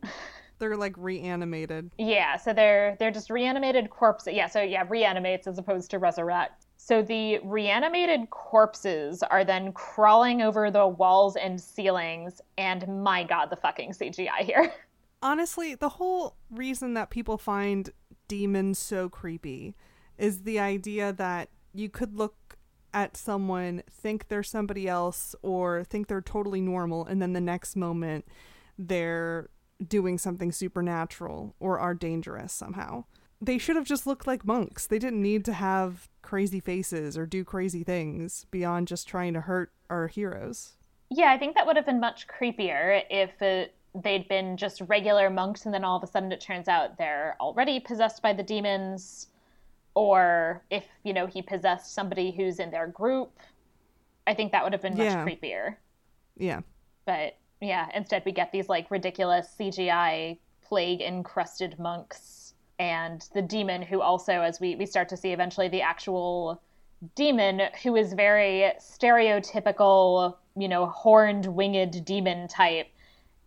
They're like reanimated. Yeah, so they're they're just reanimated corpses. Yeah, so yeah, reanimates as opposed to resurrect. So the reanimated corpses are then crawling over the walls and ceilings, and my god, the fucking CGI here. Honestly, the whole reason that people find demons so creepy is the idea that you could look at someone, think they're somebody else, or think they're totally normal, and then the next moment they're doing something supernatural or are dangerous somehow. They should have just looked like monks. They didn't need to have crazy faces or do crazy things beyond just trying to hurt our heroes. Yeah, I think that would have been much creepier if it, they'd been just regular monks and then all of a sudden it turns out they're already possessed by the demons or if, you know, he possessed somebody who's in their group. I think that would have been much Yeah. creepier. Yeah. But yeah, instead we get these like ridiculous CGI plague encrusted monks and the demon who also as we we start to see eventually the actual demon who is very stereotypical, you know, horned winged demon type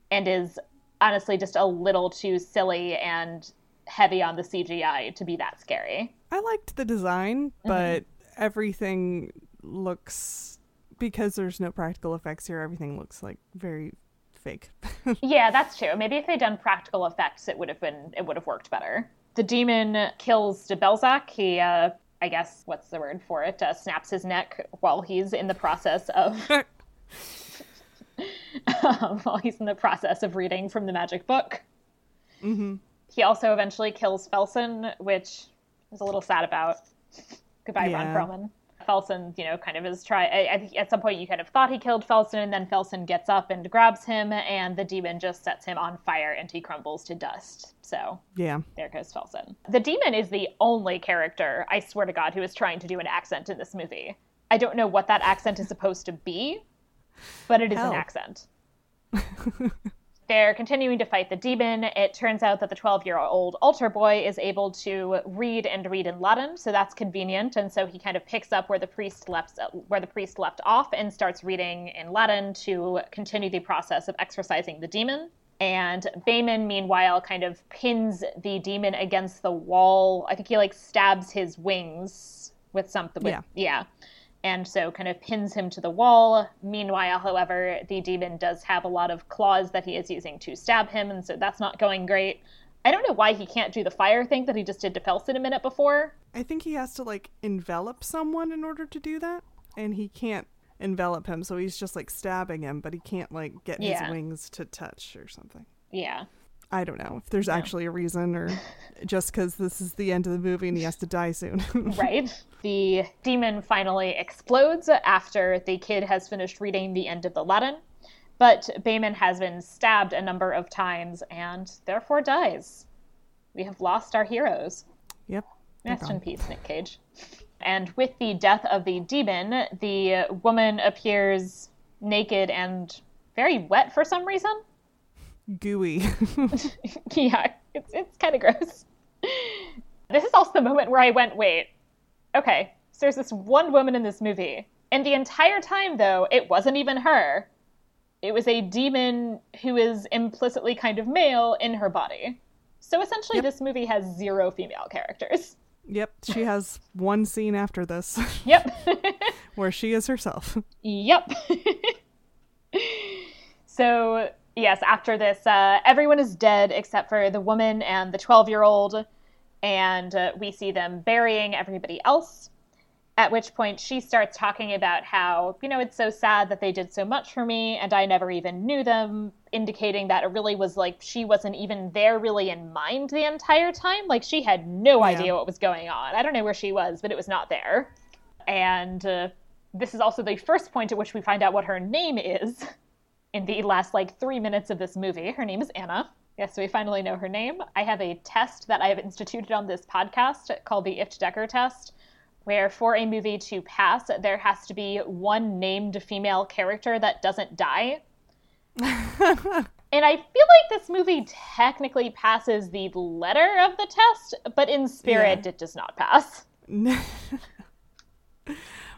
and is honestly just a little too silly and heavy on the CGI to be that scary. I liked the design, mm-hmm. but everything looks because there's no practical effects here, everything looks like very fake. yeah, that's true. Maybe if they'd done practical effects, it would have been it would have worked better. The demon kills Debelzaq. He, uh, I guess, what's the word for it? Uh, snaps his neck while he's in the process of um, while he's in the process of reading from the magic book. hmm He also eventually kills Felson, which is a little sad about. Goodbye, Yeah. Ron Perlman. Felson, you know, kind of is try. I, I think at some point you kind of thought he killed Felson, and then Felson gets up and grabs him, and the demon just sets him on fire, and he crumbles to dust. So Yeah. there goes Felson. The demon is the only character, I swear to God, who is trying to do an accent in this movie. I don't know what that accent is supposed to be, but it is Hell. an accent. They're continuing to fight the demon. It turns out that the 12 year old altar boy is able to read and read in Latin, so that's convenient. And so he kind of picks up where the priest left where the priest left off and starts reading in Latin to continue the process of exorcising the demon. And Behmen, meanwhile, kind of pins the demon against the wall. I think he like stabs his wings with something. With, Yeah. yeah and so kind of pins him to the wall. Meanwhile, however, the demon does have a lot of claws that he is using to stab him, and so that's not going great. I don't know why he can't do the fire thing that he just did to Felson a minute before. I think he has to like envelop someone in order to do that, and he can't envelop him, so he's just like stabbing him, but he can't like get Yeah. his wings to touch or something. Yeah. I don't know if there's actually a reason or just because this is the end of the movie and he has to die soon. right? The demon finally explodes after the kid has finished reading the end of the Latin, but Behmen has been stabbed a number of times and therefore dies. We have lost our heroes. yep. Rest in peace, Nick Cage. And with the death of the demon, the woman appears naked and very wet for some reason. Gooey. yeah, it's it's kind of gross. This is also the moment where I went, wait, okay, so there's this one woman in this movie, and the entire time though, it wasn't even her. It was a demon who is implicitly kind of male in her body. So essentially, Yep. this movie has zero female characters. yep. She has one scene after this Yep. where she is herself. Yep. so, yes, after this, uh, everyone is dead except for the woman and the 12 year old, and uh, we see them burying everybody else. At which point, she starts talking about how, you know, it's so sad that they did so much for me and I never even knew them, indicating that it really was like she wasn't even there really in mind the entire time. Like, she had no Yeah. idea what was going on. I don't know where she was, but it was not there. And uh, this is also the first point at which we find out what her name is in the last like three minutes of this movie. Her name is Anna. Yes, we finally know her name. I have a test that I have instituted on this podcast called the Ift Decker test, where for a movie to pass, there has to be one named female character that doesn't die. And I feel like this movie technically passes the letter of the test, but in spirit, it does not pass.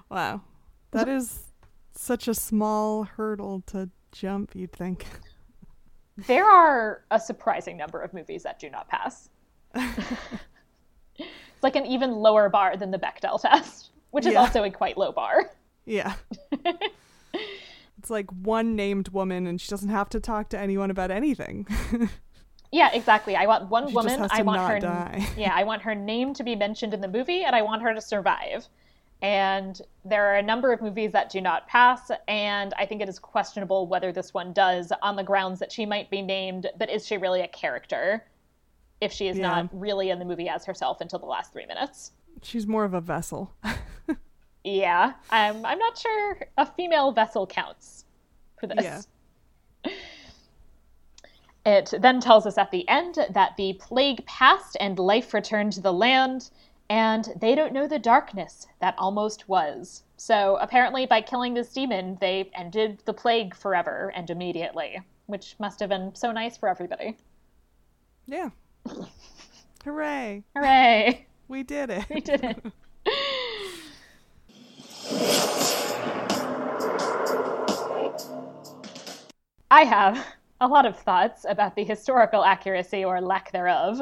wow. That is such a small hurdle to jump, you'd think. There are a surprising number of movies that do not pass. it's like an even lower bar than the Bechdel test, which is Yeah. also a quite low bar. Yeah. it's like one named woman and she doesn't have to talk to anyone about anything. Yeah, exactly. I want one She woman. I want her. die. Yeah, I want her name to be mentioned in the movie, and I want her to survive. And there are a number of movies that do not pass, and I think it is questionable whether this one does, on the grounds that she might be named, but is she really a character? If she is Yeah. not really in the movie as herself until the last three minutes. She's more of a vessel. Yeah, I'm, I'm not sure a female vessel counts for this. Yeah. It then tells us at the end that the plague passed and life returned to the land, and they don't know the darkness that almost was. So apparently, by killing this demon, they ended the plague forever and immediately, which must have been so nice for everybody. yeah. Hooray. Hooray! We did it. We did it. I have a lot of thoughts about the historical accuracy or lack thereof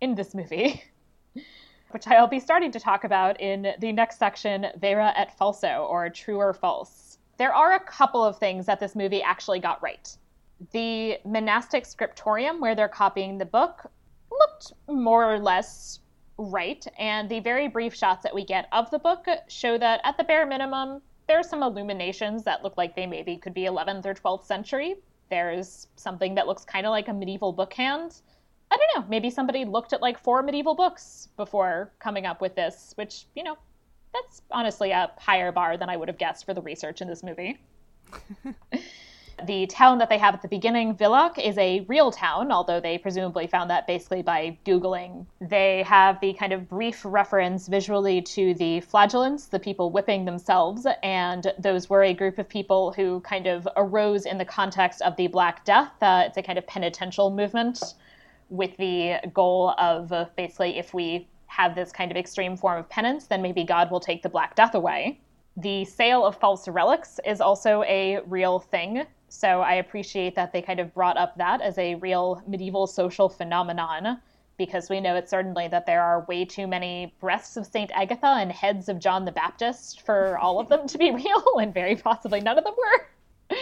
in this movie, which I'll be starting to talk about in the next section, Vera et Falso, or True or False. There are a couple of things that this movie actually got right. The monastic scriptorium, where they're copying the book, looked more or less right, and the very brief shots that we get of the book show that at the bare minimum, there are some illuminations that look like they maybe could be 11th or 12th century. There's something that looks kind of like a medieval book hand. I don't know, maybe somebody looked at like four medieval books before coming up with this, which, you know, that's honestly a higher bar than I would have guessed for the research in this movie. the town that they have at the beginning, Villach, is a real town, although they presumably found that basically by Googling. They have the kind of brief reference visually to the flagellants, the people whipping themselves, and those were a group of people who kind of arose in the context of the Black Death. Uh, it's a kind of penitential movement with the goal of uh, basically if we have this kind of extreme form of penance, then maybe God will take the Black Death away. The sale of false relics is also a real thing. So I appreciate that they kind of brought up that as a real medieval social phenomenon because we know it's certainly that there are way too many breasts of St. Agatha and heads of John the Baptist for all of them to be real, and very possibly none of them were.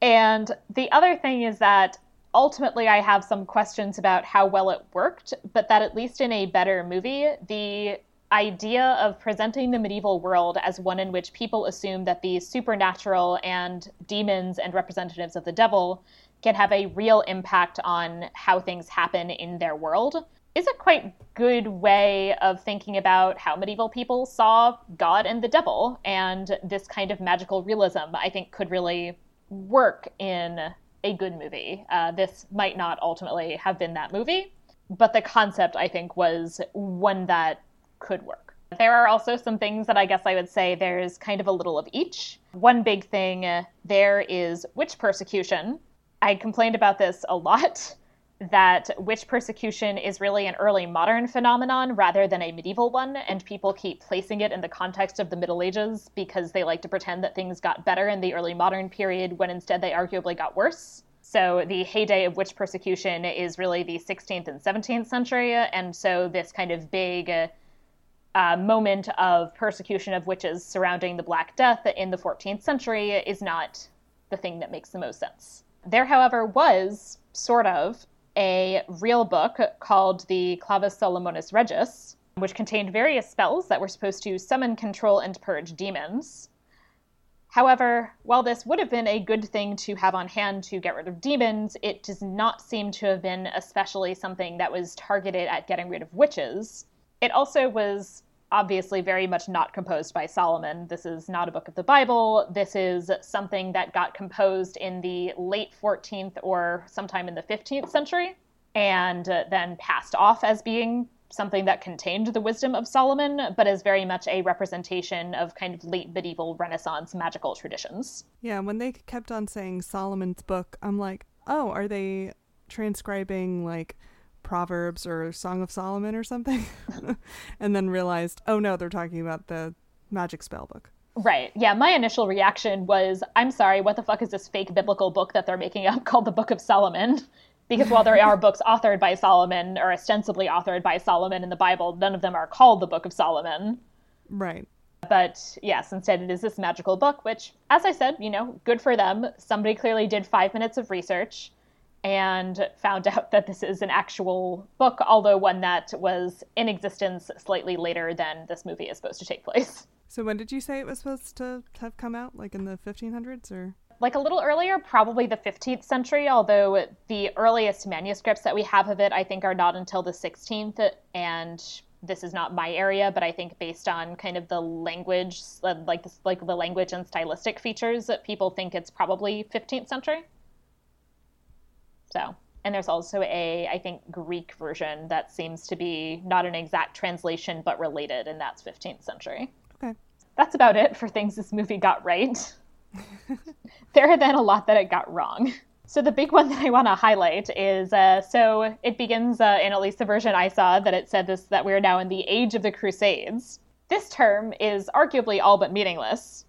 and the other thing is that ultimately I have some questions about how well it worked, but that at least in a better movie, the idea of presenting the medieval world as one in which people assume that the supernatural and demons and representatives of the devil can have a real impact on how things happen in their world is a quite good way of thinking about how medieval people saw God and the devil. And this kind of magical realism, I think, could really work in a good movie. Uh, this might not ultimately have been that movie, but the concept, I think, was one that could work. There are also some things that I guess I would say there's kind of a little of each. One big thing uh, there is witch persecution. I complained about this a lot that witch persecution is really an early modern phenomenon rather than a medieval one, and people keep placing it in the context of the Middle Ages because they like to pretend that things got better in the early modern period when instead they arguably got worse. So the heyday of witch persecution is really the 16th and 17th century, and so this kind of big uh, moment of persecution of witches surrounding the Black Death in the 14th century is not the thing that makes the most sense. There, however, was sort of a real book called the Clavis Solomonis Regis, which contained various spells that were supposed to summon, control, and purge demons. However, while this would have been a good thing to have on hand to get rid of demons, it does not seem to have been especially something that was targeted at getting rid of witches. It also was obviously very much not composed by Solomon. This is not a book of the Bible. This is something that got composed in the late 14th or sometime in the 15th century and uh, then passed off as being something that contained the wisdom of Solomon, but is very much a representation of kind of late medieval Renaissance magical traditions. Yeah, when they kept on saying Solomon's book, I'm like, oh, are they transcribing like Proverbs or Song of Solomon or something, and then realized, oh no, they're talking about the magic spell book. Right. Yeah. My initial reaction was, I'm sorry, what the fuck is this fake biblical book that they're making up called the Book of Solomon? Because while there are books authored by Solomon or ostensibly authored by Solomon in the Bible, none of them are called the Book of Solomon. Right. But yes, instead it is this magical book, which, as I said, you know, good for them. Somebody clearly did five minutes of research and found out that this is an actual book, although one that was in existence slightly later than this movie is supposed to take place. So when did you say it was supposed to have come out? Like in the 1500s or? Like a little earlier, probably the 15th century, although the earliest manuscripts that we have of it, I think, are not until the 16th. And this is not my area, but I think based on kind of the language, uh, like this, like the language and stylistic features, that people think it's probably 15th century. So, and there's also a, I think, Greek version that seems to be not an exact translation, but related, and that's 15th century. Okay. That's about it for things this movie got right. there are then a lot that it got wrong. So the big one that I want to highlight is uh, so it begins uh, in at least the version I saw that it said this that we're now in the age of the Crusades. This term is arguably all but meaningless,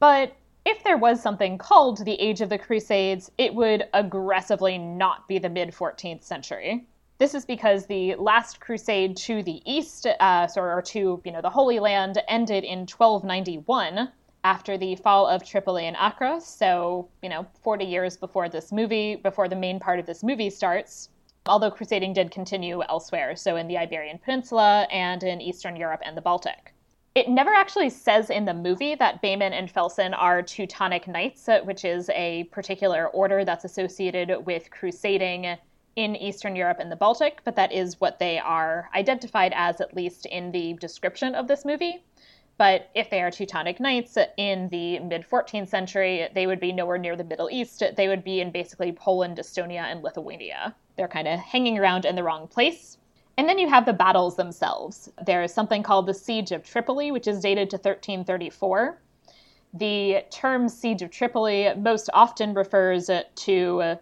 but if there was something called the Age of the Crusades, it would aggressively not be the mid 14th century. This is because the last crusade to the east, uh, or to you know the Holy Land, ended in 1291 after the fall of Tripoli and Acre. So you know, 40 years before this movie, before the main part of this movie starts. Although crusading did continue elsewhere, so in the Iberian Peninsula and in Eastern Europe and the Baltic. It never actually says in the movie that Behmen and Felson are Teutonic Knights, uh, which is a particular order that's associated with crusading in Eastern Europe and the Baltic, but that is what they are identified as, at least in the description of this movie. But if they are Teutonic Knights in the mid 14th century, they would be nowhere near the Middle East. They would be in basically Poland, Estonia, and Lithuania. They're kind of hanging around in the wrong place. And then you have the battles themselves. There is something called the Siege of Tripoli, which is dated to 1334. The term Siege of Tripoli most often refers to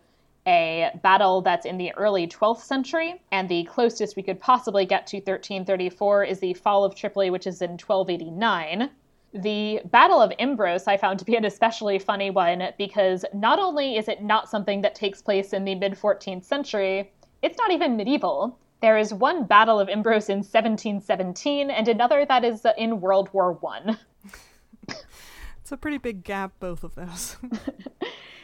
a battle that's in the early 12th century, and the closest we could possibly get to 1334 is the fall of Tripoli, which is in 1289. The Battle of Imbros I found to be an especially funny one because not only is it not something that takes place in the mid 14th century, it's not even medieval. There is one Battle of Imbros in 1717 and another that is in World War One. it's a pretty big gap, both of those.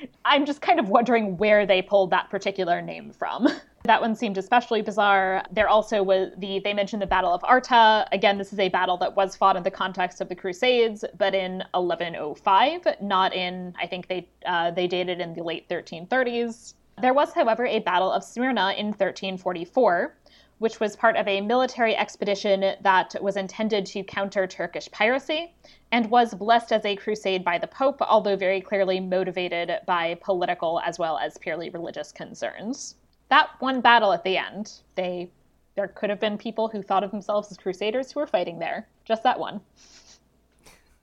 I'm just kind of wondering where they pulled that particular name from. That one seemed especially bizarre. There also was the they mentioned the Battle of Arta. Again, this is a battle that was fought in the context of the Crusades, but in 1105, not in I think they uh, they dated in the late 1330s. There was, however, a Battle of Smyrna in 1344, which was part of a military expedition that was intended to counter Turkish piracy and was blessed as a crusade by the Pope, although very clearly motivated by political as well as purely religious concerns. That one battle at the end, they there could have been people who thought of themselves as crusaders who were fighting there. Just that one.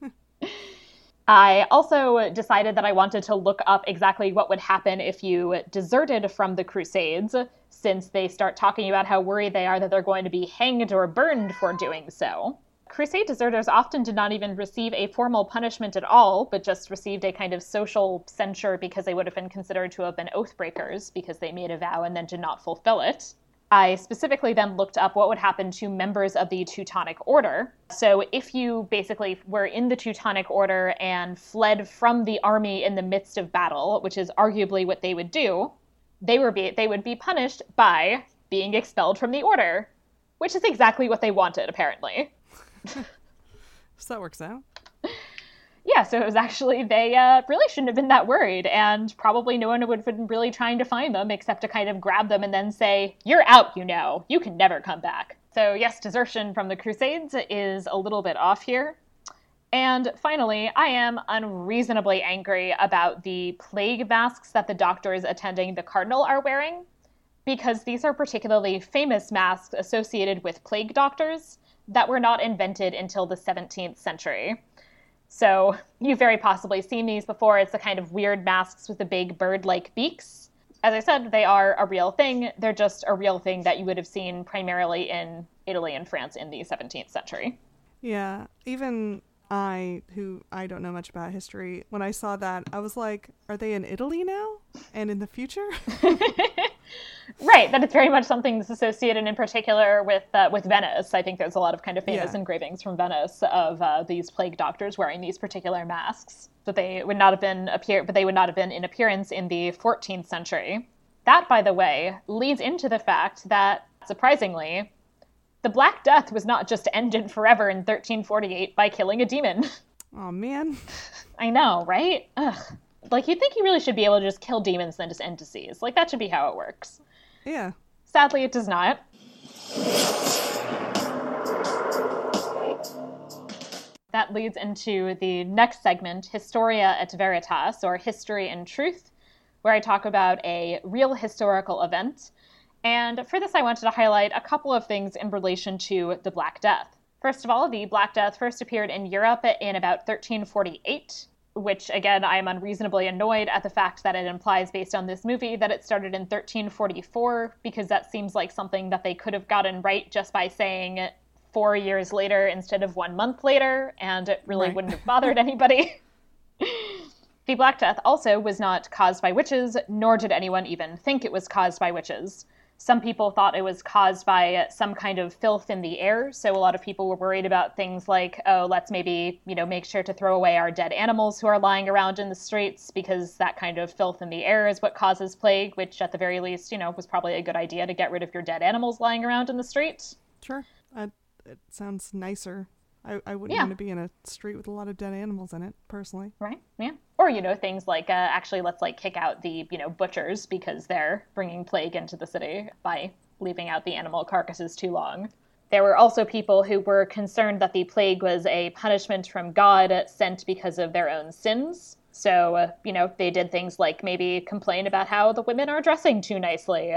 I also decided that I wanted to look up exactly what would happen if you deserted from the Crusades, since they start talking about how worried they are that they're going to be hanged or burned for doing so. Crusade deserters often did not even receive a formal punishment at all, but just received a kind of social censure because they would have been considered to have been oath breakers because they made a vow and then did not fulfill it. I specifically then looked up what would happen to members of the Teutonic Order. So, if you basically were in the Teutonic Order and fled from the army in the midst of battle, which is arguably what they would do, they were be, they would be punished by being expelled from the order, which is exactly what they wanted apparently. so that works out yeah, so it was actually, they uh, really shouldn't have been that worried. And probably no one would have been really trying to find them except to kind of grab them and then say, You're out, you know. You can never come back. So, yes, desertion from the Crusades is a little bit off here. And finally, I am unreasonably angry about the plague masks that the doctors attending the Cardinal are wearing, because these are particularly famous masks associated with plague doctors that were not invented until the 17th century. So you've very possibly seen these before. It's the kind of weird masks with the big bird like beaks. As I said, they are a real thing. They're just a real thing that you would have seen primarily in Italy and France in the 17th century. Yeah, even I, who I don't know much about history, when I saw that, I was like, are they in Italy now and in the future? right, that it's very much something that's associated in particular with uh, with Venice. I think there's a lot of kind of famous yeah. engravings from Venice of uh, these plague doctors wearing these particular masks. But they would not have been appear, but they would not have been in appearance in the 14th century. That, by the way, leads into the fact that surprisingly, the Black Death was not just ended forever in 1348 by killing a demon. Oh man. I know, right? Ugh. Like you'd think you really should be able to just kill demons and then just end disease. Like that should be how it works. Yeah. Sadly, it does not. That leads into the next segment, Historia et Veritas, or History and Truth, where I talk about a real historical event. And for this, I wanted to highlight a couple of things in relation to the Black Death. First of all, the Black Death first appeared in Europe in about 1348 which again I am unreasonably annoyed at the fact that it implies based on this movie that it started in 1344 because that seems like something that they could have gotten right just by saying 4 years later instead of 1 month later and it really right. wouldn't have bothered anybody. the Black Death also was not caused by witches nor did anyone even think it was caused by witches. Some people thought it was caused by some kind of filth in the air. So a lot of people were worried about things like, oh, let's maybe, you know, make sure to throw away our dead animals who are lying around in the streets because that kind of filth in the air is what causes plague, which at the very least, you know, was probably a good idea to get rid of your dead animals lying around in the street. Sure. Uh, it sounds nicer. I, I wouldn't Yeah. want to be in a street with a lot of dead animals in it, personally. Right. Yeah. Or you know things like uh, actually let's like kick out the you know butchers because they're bringing plague into the city by leaving out the animal carcasses too long. There were also people who were concerned that the plague was a punishment from God sent because of their own sins. So, uh, you know, they did things like maybe complain about how the women are dressing too nicely,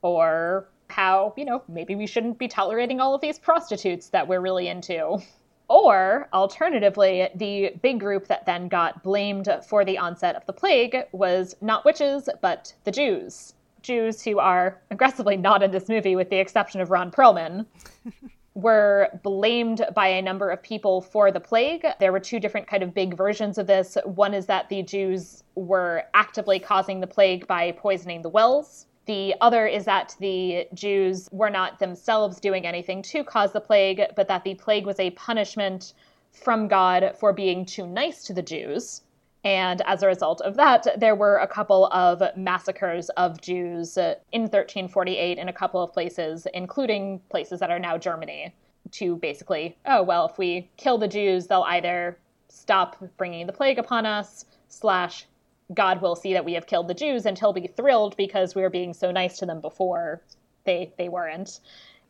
or how, you know, maybe we shouldn't be tolerating all of these prostitutes that we're really into. Or, alternatively, the big group that then got blamed for the onset of the plague was not witches, but the Jews. Jews who are aggressively not in this movie, with the exception of Ron Perlman, were blamed by a number of people for the plague. There were two different kind of big versions of this. One is that the Jews were actively causing the plague by poisoning the wells. The other is that the Jews were not themselves doing anything to cause the plague, but that the plague was a punishment from God for being too nice to the Jews. And as a result of that, there were a couple of massacres of Jews uh, in 1348 in a couple of places, including places that are now Germany, to basically, oh, well, if we kill the Jews, they'll either stop bringing the plague upon us, slash, God will see that we have killed the Jews and he'll be thrilled because we were being so nice to them before they, they weren't.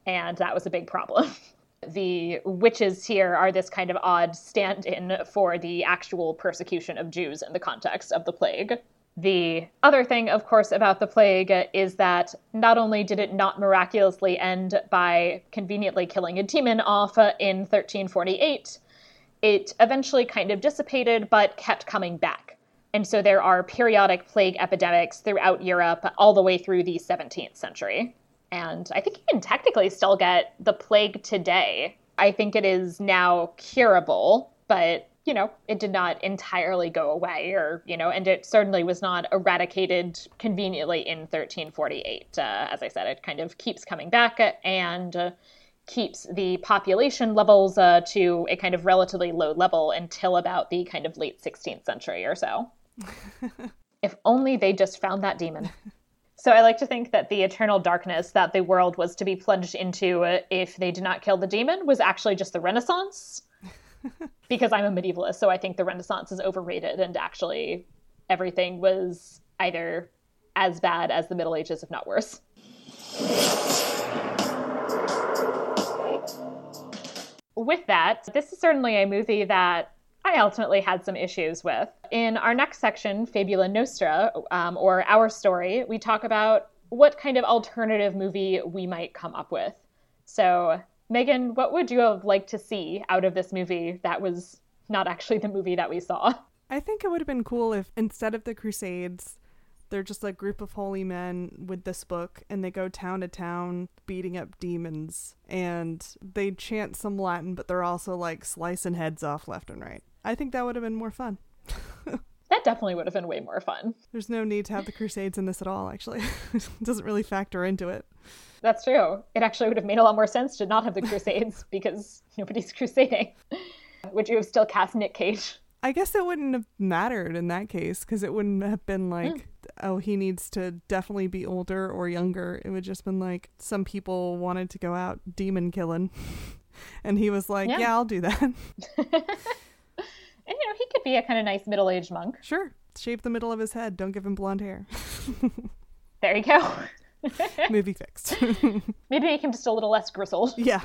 And that was a big problem. the witches here are this kind of odd stand in for the actual persecution of Jews in the context of the plague. The other thing, of course, about the plague is that not only did it not miraculously end by conveniently killing a demon off in 1348, it eventually kind of dissipated but kept coming back. And so there are periodic plague epidemics throughout Europe all the way through the 17th century. And I think you can technically still get the plague today. I think it is now curable, but you know, it did not entirely go away, or you know, and it certainly was not eradicated conveniently in 1348. Uh, as I said, it kind of keeps coming back and uh, keeps the population levels uh, to a kind of relatively low level until about the kind of late 16th century or so. if only they just found that demon. So I like to think that the eternal darkness that the world was to be plunged into uh, if they did not kill the demon was actually just the Renaissance. because I'm a medievalist, so I think the Renaissance is overrated and actually everything was either as bad as the Middle Ages, if not worse. With that, this is certainly a movie that I ultimately had some issues with. In our next section, Fabula Nostra, um, or Our Story, we talk about what kind of alternative movie we might come up with. So, Megan, what would you have liked to see out of this movie that was not actually the movie that we saw? I think it would have been cool if instead of the Crusades, they're just a group of holy men with this book and they go town to town beating up demons and they chant some Latin, but they're also like slicing heads off left and right. I think that would have been more fun. That definitely would have been way more fun. There's no need to have the Crusades in this at all, actually. it doesn't really factor into it. That's true. It actually would have made a lot more sense to not have the Crusades because nobody's crusading. Would you have still cast Nick Cage? I guess it wouldn't have mattered in that case because it wouldn't have been hmm. like, oh, he needs to definitely be older or younger. It would just been like some people wanted to go out demon killing. and he was like, Yeah. yeah, I'll do that. And you know, he could be a kind of nice middle-aged monk. sure. Shave the middle of his head. Don't give him blonde hair. There you go. Movie fixed. Maybe make him just a little less grizzled. yeah.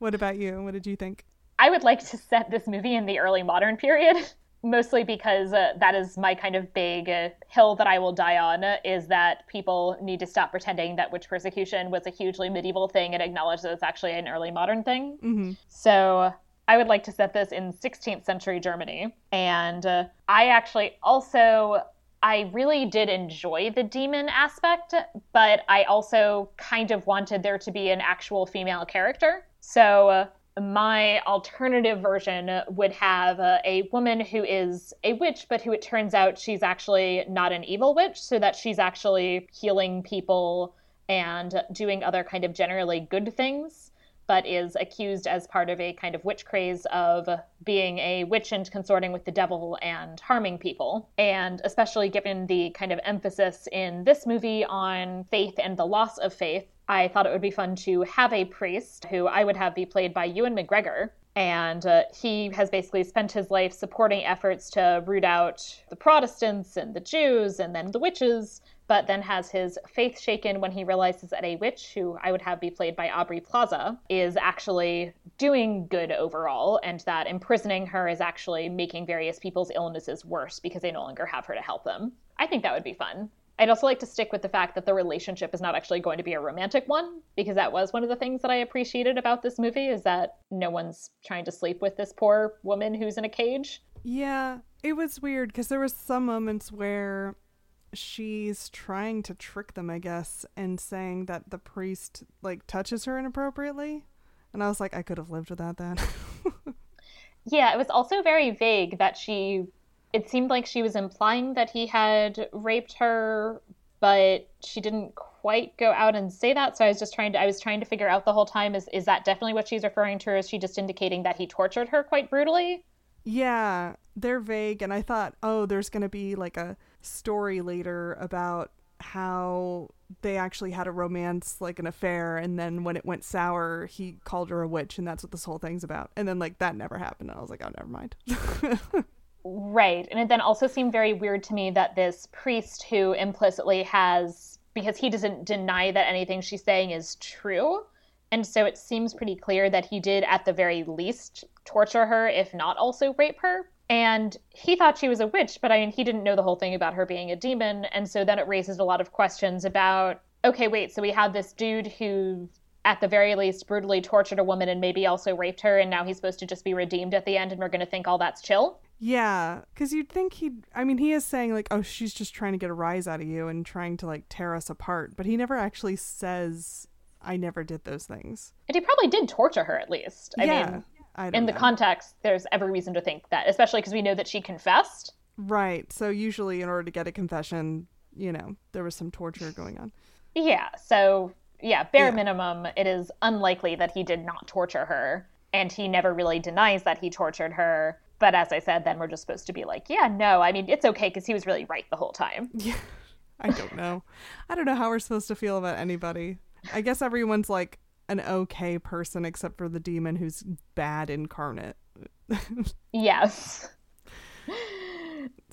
what about you? What did you think? I would like to set this movie in the early modern period, mostly because uh, that is my kind of big uh, hill that I will die on. uh, Is that people need to stop pretending that witch persecution was a hugely medieval thing and acknowledge that it's actually an early modern thing. Mm-hmm. So I would like to set this in 16th century Germany. And uh, I actually also. I really did enjoy the demon aspect, but I also kind of wanted there to be an actual female character. So uh, my alternative version would have uh, a woman who is a witch, but who it turns out she's actually not an evil witch, so that she's actually healing people and doing other kind of generally good things, but is accused as part of a kind of witch craze of being a witch and consorting with the devil and harming people. And especially given the kind of emphasis in this movie on faith and the loss of faith, I thought it would be fun to have a priest who I would have be played by Ewan McGregor, And uh, he has basically spent his life supporting efforts to root out the Protestants and the Jews and then the witches, but then has his faith shaken when he realizes that a witch, who I would have be played by Aubrey Plaza, is actually doing good overall, and that imprisoning her is actually making various people's illnesses worse because they no longer have her to help them. I think that would be fun. I'd also like to stick with the fact that the relationship is not actually going to be a romantic one, because that was one of the things that I appreciated about this movie is that no one's trying to sleep with this poor woman who's in a cage. Yeah, it was weird because there was some moments where she's trying to trick them, I guess, and saying that the priest like touches her inappropriately. And I was like, I could have lived without that. yeah, it was also very vague that she it seemed like she was implying that he had raped her, but she didn't quite go out and say that. So I was just trying to I was trying to figure out the whole time is is that definitely what she's referring to, or is she just indicating that he tortured her quite brutally? Yeah, they're vague, and I thought, oh, there's gonna be like a story later about how they actually had a romance, like an affair, and then when it went sour, he called her a witch, and that's what this whole thing's about. And then like that never happened, and I was like, oh, never mind. Right. And it then also seemed very weird to me that this priest who implicitly has, because he doesn't deny that anything she's saying is true. And so it seems pretty clear that he did, at the very least, torture her, if not also rape her. And he thought she was a witch, but I mean, he didn't know the whole thing about her being a demon. And so then it raises a lot of questions about okay, wait, so we had this dude who, at the very least, brutally tortured a woman and maybe also raped her, and now he's supposed to just be redeemed at the end, and we're going to think all that's chill? Yeah, because you'd think he'd. I mean, he is saying, like, oh, she's just trying to get a rise out of you and trying to, like, tear us apart. But he never actually says, I never did those things. And he probably did torture her, at least. I yeah, mean, in know. the context, there's every reason to think that, especially because we know that she confessed. Right. So, usually, in order to get a confession, you know, there was some torture going on. Yeah. So, yeah, bare Yeah. minimum, it is unlikely that he did not torture her. And he never really denies that he tortured her. But as I said, then we're just supposed to be like, yeah, no, I mean, it's okay because he was really right the whole time. Yeah. I don't know. I don't know how we're supposed to feel about anybody. I guess everyone's like an okay person except for the demon who's bad incarnate. Yes.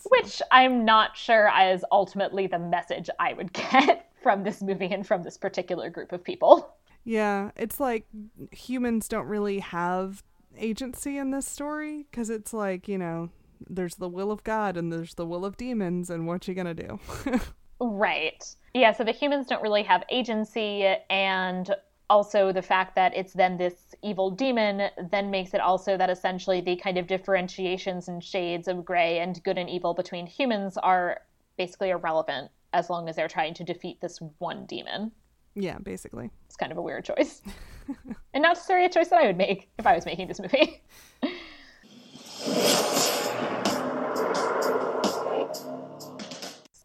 Which I'm not sure is ultimately the message I would get from this movie and from this particular group of people. Yeah, it's like humans don't really have agency in this story because it's like, you know, there's the will of God and there's the will of demons, and what you gonna do? Right. Yeah, so the humans don't really have agency, and also the fact that it's then this evil demon then makes it also that essentially the kind of differentiations and shades of gray and good and evil between humans are basically irrelevant as long as they're trying to defeat this one demon. yeah, basically. It's kind of a weird choice. and not necessarily a choice that I would make if I was making this movie.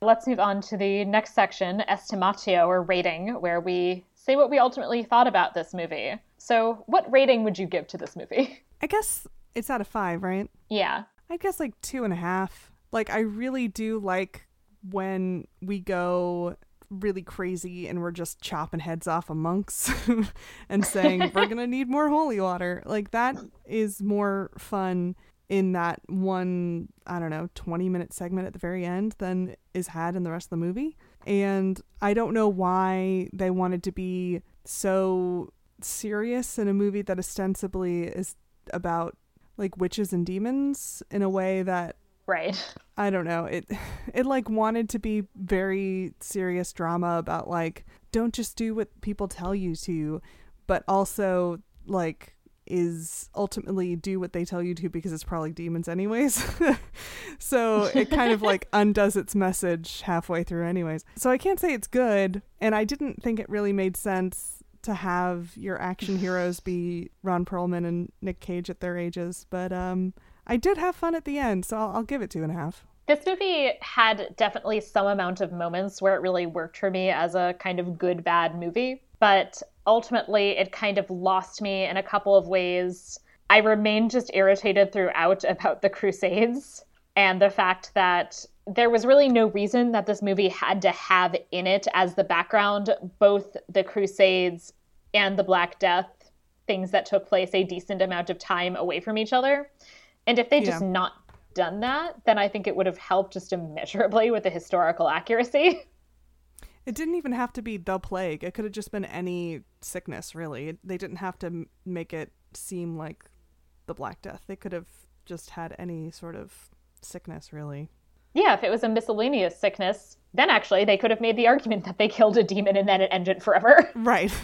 Let's move on to the next section, estimatio or rating, where we say what we ultimately thought about this movie. So, what rating would you give to this movie? I guess it's out of five, right? yeah. I guess like two and a half. Like I really do like when we go really crazy and we're just chopping heads off of monks and saying we're gonna need more holy water. Like that is more fun in that one I don't know twenty minute segment at the very end than is had in the rest of the movie. And I don't know why they wanted to be so serious in a movie that ostensibly is about like witches and demons in a way that Right. I don't know. It it like wanted to be very serious drama about like don't just do what people tell you to, but also like is ultimately do what they tell you to because it's probably demons anyways. so it kind of like undoes its message halfway through anyways. So I can't say it's good and I didn't think it really made sense to have your action heroes be Ron Perlman and Nick Cage at their ages, but um I did have fun at the end, so I'll, I'll give it two and a half. This movie had definitely some amount of moments where it really worked for me as a kind of good bad movie, but ultimately it kind of lost me in a couple of ways. I remained just irritated throughout about the Crusades and the fact that there was really no reason that this movie had to have in it as the background both the Crusades and the Black Death things that took place a decent amount of time away from each other. And if they just not done that, then I think it would have helped just immeasurably with the historical accuracy. It didn't even have to be the plague. It could have just been any sickness, really. They didn't have to m- make it seem like the Black Death. They could have just had any sort of sickness, really. Yeah, if it was a miscellaneous sickness, then actually they could have made the argument that they killed a demon and then it ended forever. Right.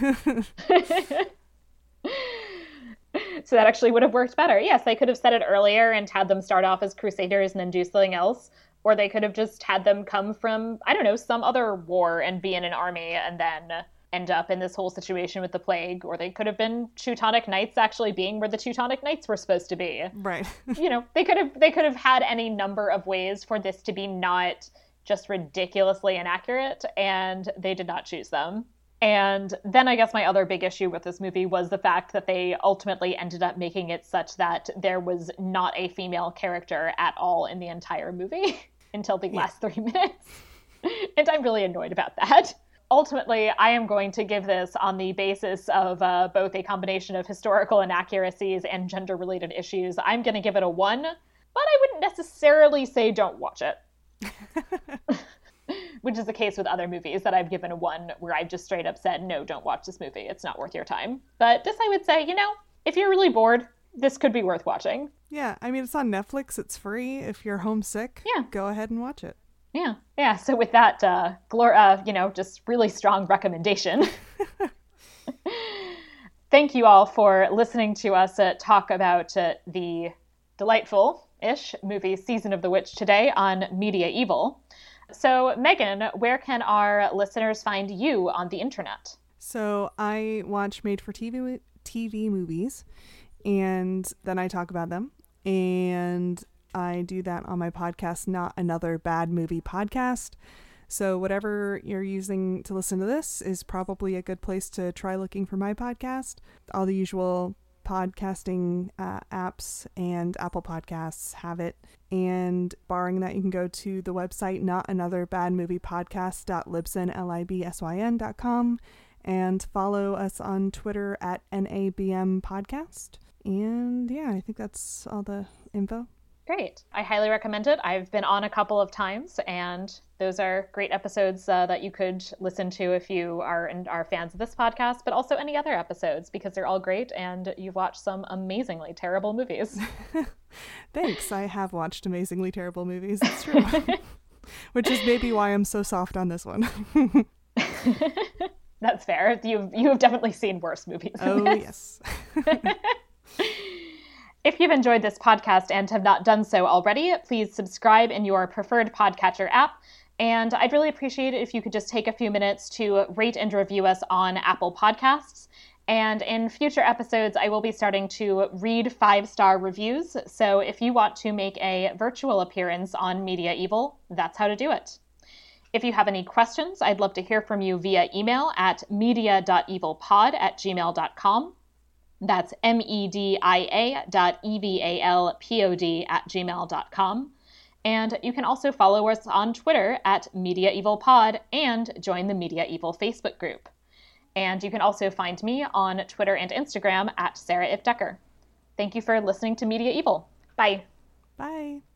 so that actually would have worked better. Yes, they could have said it earlier and had them start off as crusaders and then do something else. Or they could have just had them come from, I don't know, some other war and be in an army and then end up in this whole situation with the plague. Or they could have been Teutonic Knights actually being where the Teutonic Knights were supposed to be. right. you know, they could have they could have had any number of ways for this to be not just ridiculously inaccurate, and they did not choose them. And then I guess my other big issue with this movie was the fact that they ultimately ended up making it such that there was not a female character at all in the entire movie until the last three minutes. and I'm really annoyed about that. Ultimately, I am going to give this on the basis of uh, both a combination of historical inaccuracies and gender related issues. I'm going to give it a one, but I wouldn't necessarily say don't watch it which is the case with other movies that I've given a one where I've just straight up said, no, don't watch this movie. It's not worth your time. But this I would say, you know, if you're really bored, this could be worth watching. Yeah, I mean, it's on Netflix. It's free. If you're homesick, Yeah. go ahead and watch it. Yeah. Yeah. So with that, uh, glor- uh, you know, just really strong recommendation. Thank you all for listening to us uh, talk about uh, the delightful ish movie Season of the Witch today on Media Evil. So, Megan, where can our listeners find you on the internet? So I watch made for TV TV movies, and then I talk about them. And I do that on my podcast, Not Another Bad Movie Podcast. So whatever you're using to listen to this is probably a good place to try looking for my podcast. All the usual podcasting uh, apps and Apple Podcasts have it. And barring that, you can go to the website not another bad movie podcast.libsyn, L-I-B-S-Y-N dot com and follow us on Twitter at NABM Podcast. And yeah, I think that's all the info. Great. I highly recommend it. I've been on a couple of times, and those are great episodes uh, that you could listen to if you are and are fans of this podcast, but also any other episodes because they're all great, and you've watched some amazingly terrible movies. Thanks. I have watched amazingly terrible movies. It's true. Which is maybe why I'm so soft on this one. That's fair. You've you have definitely seen worse movies. than oh, yes. If you've enjoyed this podcast and have not done so already, please subscribe in your preferred podcatcher app. And I'd really appreciate it if you could just take a few minutes to rate and review us on Apple Podcasts. And in future episodes, I will be starting to read five star reviews. So if you want to make a virtual appearance on Media Evil, that's how to do it. If you have any questions, I'd love to hear from you via email at media.evilpod at gmail.com. That's M E D I A dot E V A L P O D at gmail.com. And you can also follow us on Twitter at Media Evil Pod and join the Media Evil Facebook group. And you can also find me on Twitter and Instagram at Sarah If Decker. Thank you for listening to Media Evil. Bye. Bye.